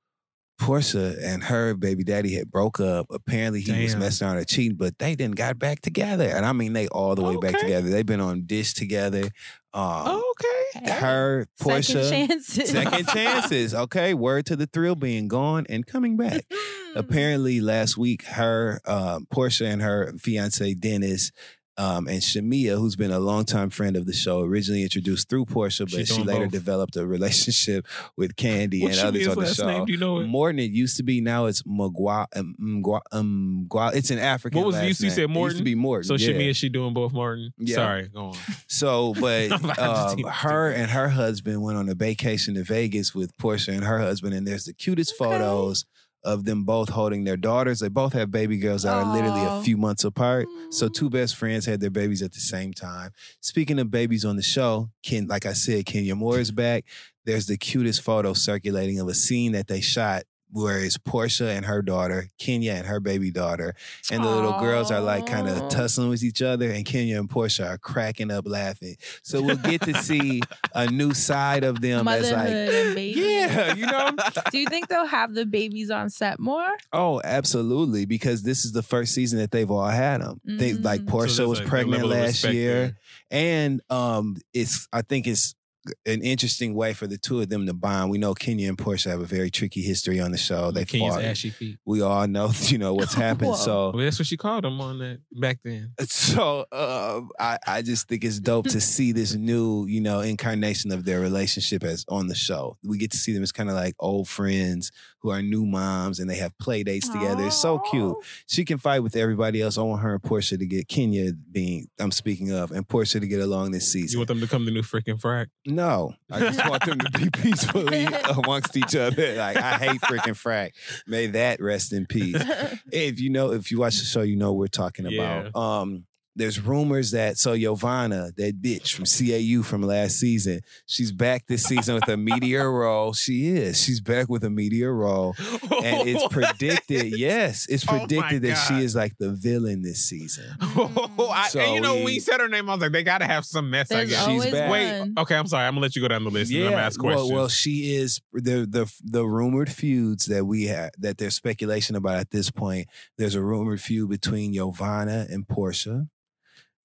Porsha and her baby daddy had broke up. Apparently, he was messing around and cheating, but they didn't got back together. And I mean, they all the way back together. They've been on Dish together. Um, okay. Her, Porsha, Second chances. second chances. Okay, word to the thrill being gone and coming back. Apparently, last week, her um, Porsha and her fiance Dennis. Um, and Shamea, who's been a longtime friend of the show, originally introduced through Porsha, but she doing later both. developed a relationship with Kandi What's and others on the last show. name? Do you know it? Morton, it used to be. Now it's Mgwa. Um, Mgwa, um, Mgwa- it's an African. What was it? last You you name. said It Morton? used to be Morton. So yeah. Shimmy is she doing both Martin? Yeah. Sorry, go on. So, but um, her and her husband went on a vacation to Vegas with Porsha and her husband, and there's the cutest photos of them both holding their daughters. They both have baby girls that are literally a few months apart. So, two mm-hmm. best friends had their babies at the same time. Speaking of babies on the show, Ken, like I said, Kenya Moore is back. There's the cutest photo circulating of a scene that they shot. Where it's Porsha and her daughter, Kenya and her baby daughter, and the little girls are like kind of tussling with each other, and Kenya and Porsha are cracking up laughing. So we'll get to see a new side of them as like, and baby. yeah, you know. Do you think they'll have the babies on set more? Oh, absolutely, because this is the first season that they've all had them. They like Mm. Porsha So was a- a pregnant last year, there. and um, it's I think it's an interesting way for the two of them to bond. We know Kenya and Porsha have a very tricky history on the show. They Kenya's fought. ashy feet. We all know, you know what's happened. So Well, that's what she called him on that back then. So um, I, I just think it's dope to see this new, you know, incarnation of their relationship as on the show. We get to see them as kind of like old friends who are new moms and they have play dates together. It's so cute. She can fight with everybody else. I want her and Porsha to get Kenya being I'm speaking of and Porsha to get along this season. You want them to come to new freaking frack? No, I just want them to be peacefully amongst each other. Like I hate freaking frack. May that rest in peace. if you know, if you watch the show, you know what we're talking Yeah. about. Um, there's rumors that so Yovanna, that bitch from CAU from last season, she's back this season with a meteor role. She is. She's back with a meteor role. And it's predicted, yes, it's Oh predicted that she is like the villain this season. Oh, I, So and you know, when you said her name, I was like, they got to have some mess. I guess. always back. Wait, okay, I'm sorry. I'm gonna let you go down the list. and I'm ask questions. well, well, she is the the the rumored feuds that we have that there's speculation about at this point. There's a rumored feud between Yovanna and Porsha,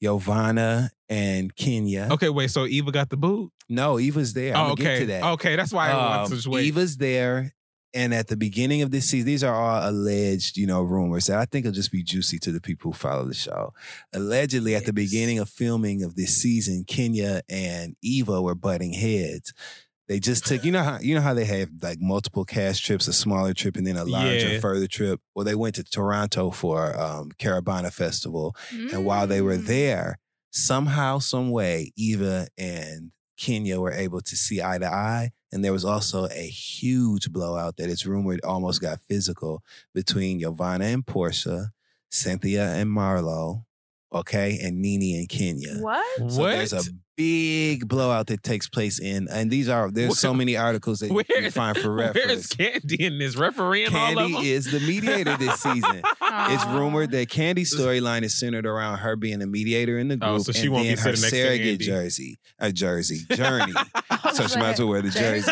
Giovanna and Kenya. okay, wait. So Eva got the boot. No, Eva's there. I'm Oh, okay, get to that. okay. That's why I want Um, to just wait. Eva's there. And at the beginning of this season, these are all alleged, you know, rumors that I think will just be juicy to the people who follow the show. Allegedly, at the beginning of filming of this season, Kenya and Eva were butting heads. They just took, you know how you know how they have like multiple cast trips, a smaller trip and then a larger, Yeah. further trip. Well, they went to Toronto for um, Caribana Festival, and while they were Mm. there, somehow, some way, Eva and Kenya were able to see eye to eye. And there was also a huge blowout that it's rumored almost got physical between Giovanna and Porsha, Cynthia and Marlo, okay, and Nene and Kenya. What? So what? there's a big blowout that takes place in, and these are there's so many articles that you Where- can find for reference. Where's reference. Kandi in this refereeing all of them? Kandi is the mediator this season. It's rumored that Kandi's storyline is centered around her being a mediator in the oh, group Oh, so she and won't be her sitting next to surrogate jersey, a jersey, journey. So she might as well wear the jersey.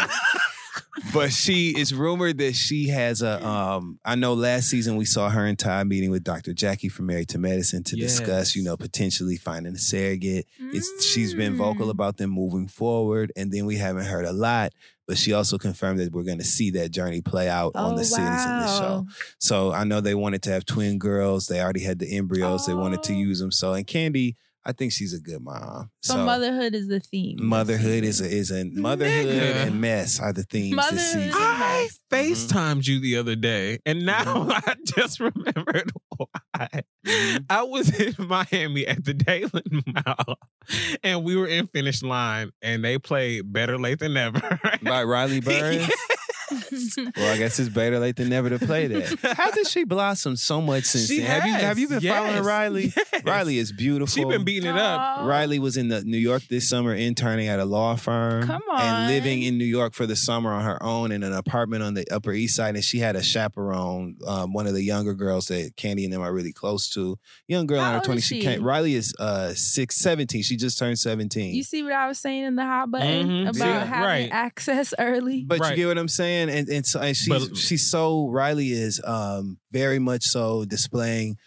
But she it's rumored that she has a um I know last season we saw her and Ty meeting with Dr. Jackie from Married to Medicine to discuss, you know, potentially finding a surrogate. It's she's been vocal Mm. about them moving forward, and then we haven't heard a lot. But she also confirmed that we're going to see that journey play out on Oh, the series in the show. So I know they wanted to have twin girls. They already had the embryos. They wanted to Oh. use them. So and Kandi, I think she's a good mom. So, motherhood is the theme. Motherhood is a, is a motherhood Nigga. and mess are the themes Motherhood this season. I mess. FaceTimed you the other day, and now mm-hmm. I just remembered why. Mm-hmm. I was in Miami at the Daily Mall, and we were in Finish Line, and they played Better Late Than Never. By Riley Burruss. Well, I guess it's better late than never to play that. Hasn't she blossomed so much since She then? Have you have you been has. following Riley? Yes. Riley is beautiful. She been beating it up. Aw. Riley was in the New York this summer interning at a law firm. Come And living in New York for the summer on her own in an apartment on the Upper East Side. And she had a chaperone, um, one of the younger girls that Kandi and them are really close to. Young girl How in her old 20s. is She she? came. Riley is uh six, 17. She just turned 17. You see what I was saying in the hot button Mhm. about Yeah, having right. access early? but Right. you get what I'm saying? Saying, and and, so, and she's But- she's so Riley is um very much so displaying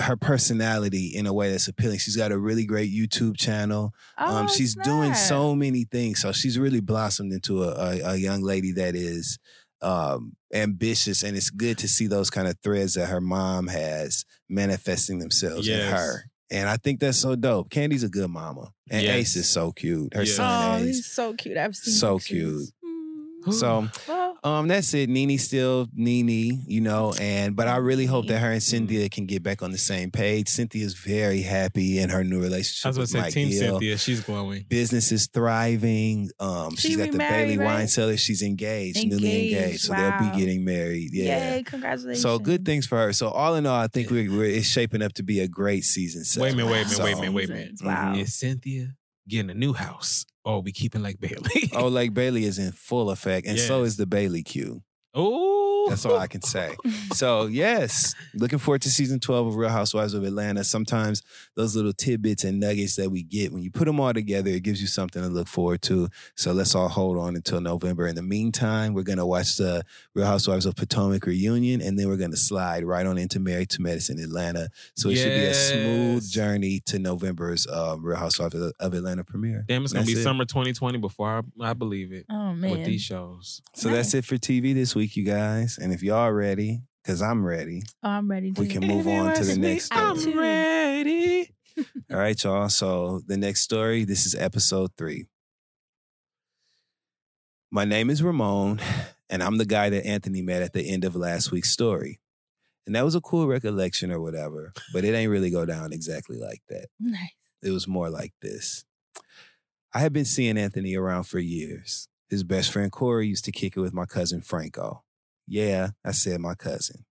her personality in a way that's appealing. She's got a really great YouTube channel. um, Oh, she's doing so many things. So she's really blossomed into a, a, a young lady that is um ambitious and it's good to see those kind of threads that her mom has manifesting themselves in her. And I think that's so dope. Kandi's a good mama. And Yes. Ace is so cute. Her Yeah. son Oh, Ace. he's so cute. I've seen So pictures. So um that's it. Nene still Nene, you know, and but I really hope that her and. Cynthia can get back on the same page. Cynthia's very happy in her new relationship I was gonna say, Mike Team Hill. Cynthia, she's glowing. Business is thriving. Um, She she's got the remarried, Bailey right? wine cellar. She's engaged, newly Engaged, engaged. So they'll wow. be getting married. Yeah. Yay, congratulations. So good things for her. So all in all, I think we're, we're it's shaping up to be a great season. Wait a minute, wait a minute, wait a minute, wait a minute. Wow. Is Cynthia getting a new house? Or we keeping like Bailey? Oh, like Bailey is in full effect, and so is the Bailey Q. Oh, That's all I can say. So yes, looking forward to season twelve of Real Housewives of Atlanta. Sometimes those little tidbits and nuggets that we get when you put them all together, it gives you something to look forward to. So let's all hold on until November. In the meantime, we're gonna watch the Real Housewives of Potomac reunion, and then we're gonna slide right on into Married to Medicine Atlanta. So it should be a smooth journey to November's um, Real Housewives of of Atlanta premiere. Damn, it's gonna be it. summer 2020 before I, I believe it. Oh man. With these shows. So that's it for TV this week, you guys. And if y'all ready, because I'm ready, Oh, I'm ready. Too. we can move on to the next story. I'm ready. All right, y'all. So the next story, this is episode three. My name is Ramon, and I'm the guy that Anthony met at the end of last week's story. And that was a cool recollection or whatever, but it ain't really go down exactly like that. Nice. It was more like this. I had been seeing Anthony around for years. His best friend Corey used to kick it with my cousin Franco. Yeah, I said my cousin.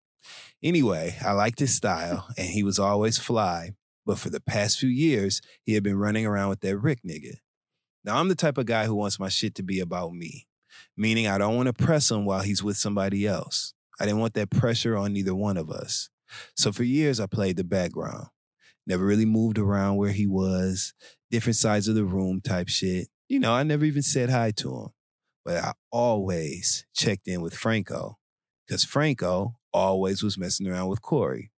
Anyway, I liked his style, and he was always fly. But for the past few years, he had been running around with that Rick nigga. Now, I'm the type of guy who wants my shit to be about me, meaning I don't want to press him while he's with somebody else. I didn't want that pressure on neither one of us. So for years, I played the background. Never really moved around where he was, different sides of the room type shit. You know, I never even said hi to him. But I always checked in with Franco because Franco always was messing around with Corey.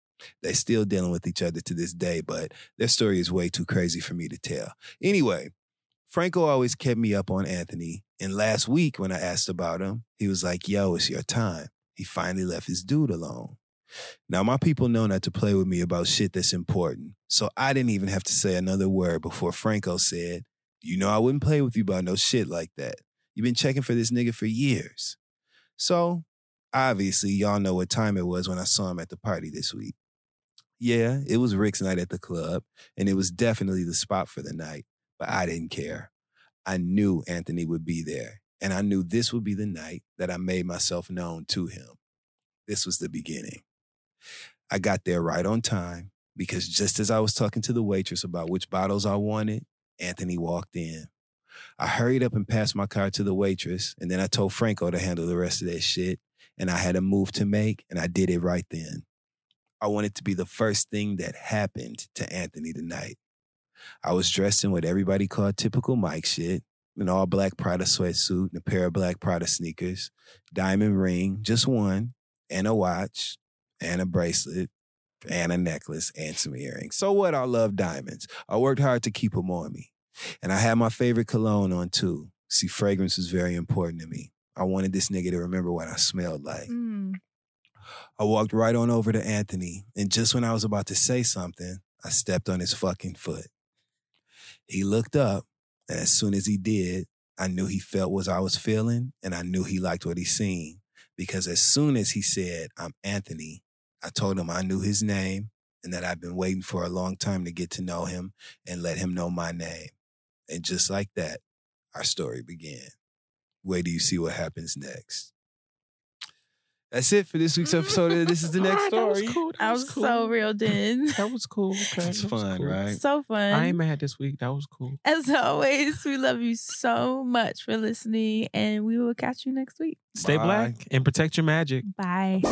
They're still dealing with each other to this day, but their story is way too crazy for me to tell. Anyway, Franco always kept me up on Anthony. And last week, when I asked about him, he was like, Yo, it's your time. He finally left his dude alone. Now, my people know not to play with me about shit that's important. So I didn't even have to say another word before Franco said, You know, I wouldn't play with you about no shit like that. You've been checking for this nigga for years. So, obviously, y'all know what time it was when I saw him at the party this week. Yeah, it was Rick's night at the club, and it was definitely the spot for the night, but I didn't care. I knew Anthony would be there, and I knew this would be the night that I made myself known to him. This was the beginning. I got there right on time because just as I was talking to the waitress about which bottles I wanted, Anthony walked in. I hurried up and passed my card to the waitress, and then I told Franco to handle the rest of that shit. And I had a move to make, and I did it right then. I wanted to be the first thing that happened to Anthony tonight. I was dressed in what everybody called typical Mike shit an all black Prada sweatsuit and a pair of black Prada sneakers, diamond ring, just one, and a watch, and a bracelet, and a necklace, and some earrings. So what? I love diamonds. I worked hard to keep them on me. And I had my favorite cologne on too. See, fragrance was very important to me. I wanted this nigga to remember what I smelled like. Mm. I walked right on over to Anthony, and just when I was about to say something, I stepped on his fucking foot. He looked up, and as soon as he did, I knew he felt what I was feeling, and I knew he liked what he seen. Because as soon as he said, I'm Anthony, I told him I knew his name and that I'd been waiting for a long time to get to know him and let him know my name. And just like that, our story began. Wait do you see what happens next. That's it for this week's mm-hmm. episode of This is the Next Story. That was cool. I was so real, then. That was cool. Okay. It's that was fun, cool. right? So fun. I ain't mad this week. That was cool. As always, we love you so much for listening, and we will catch you next week. Stay Bye. black and protect your magic. Bye.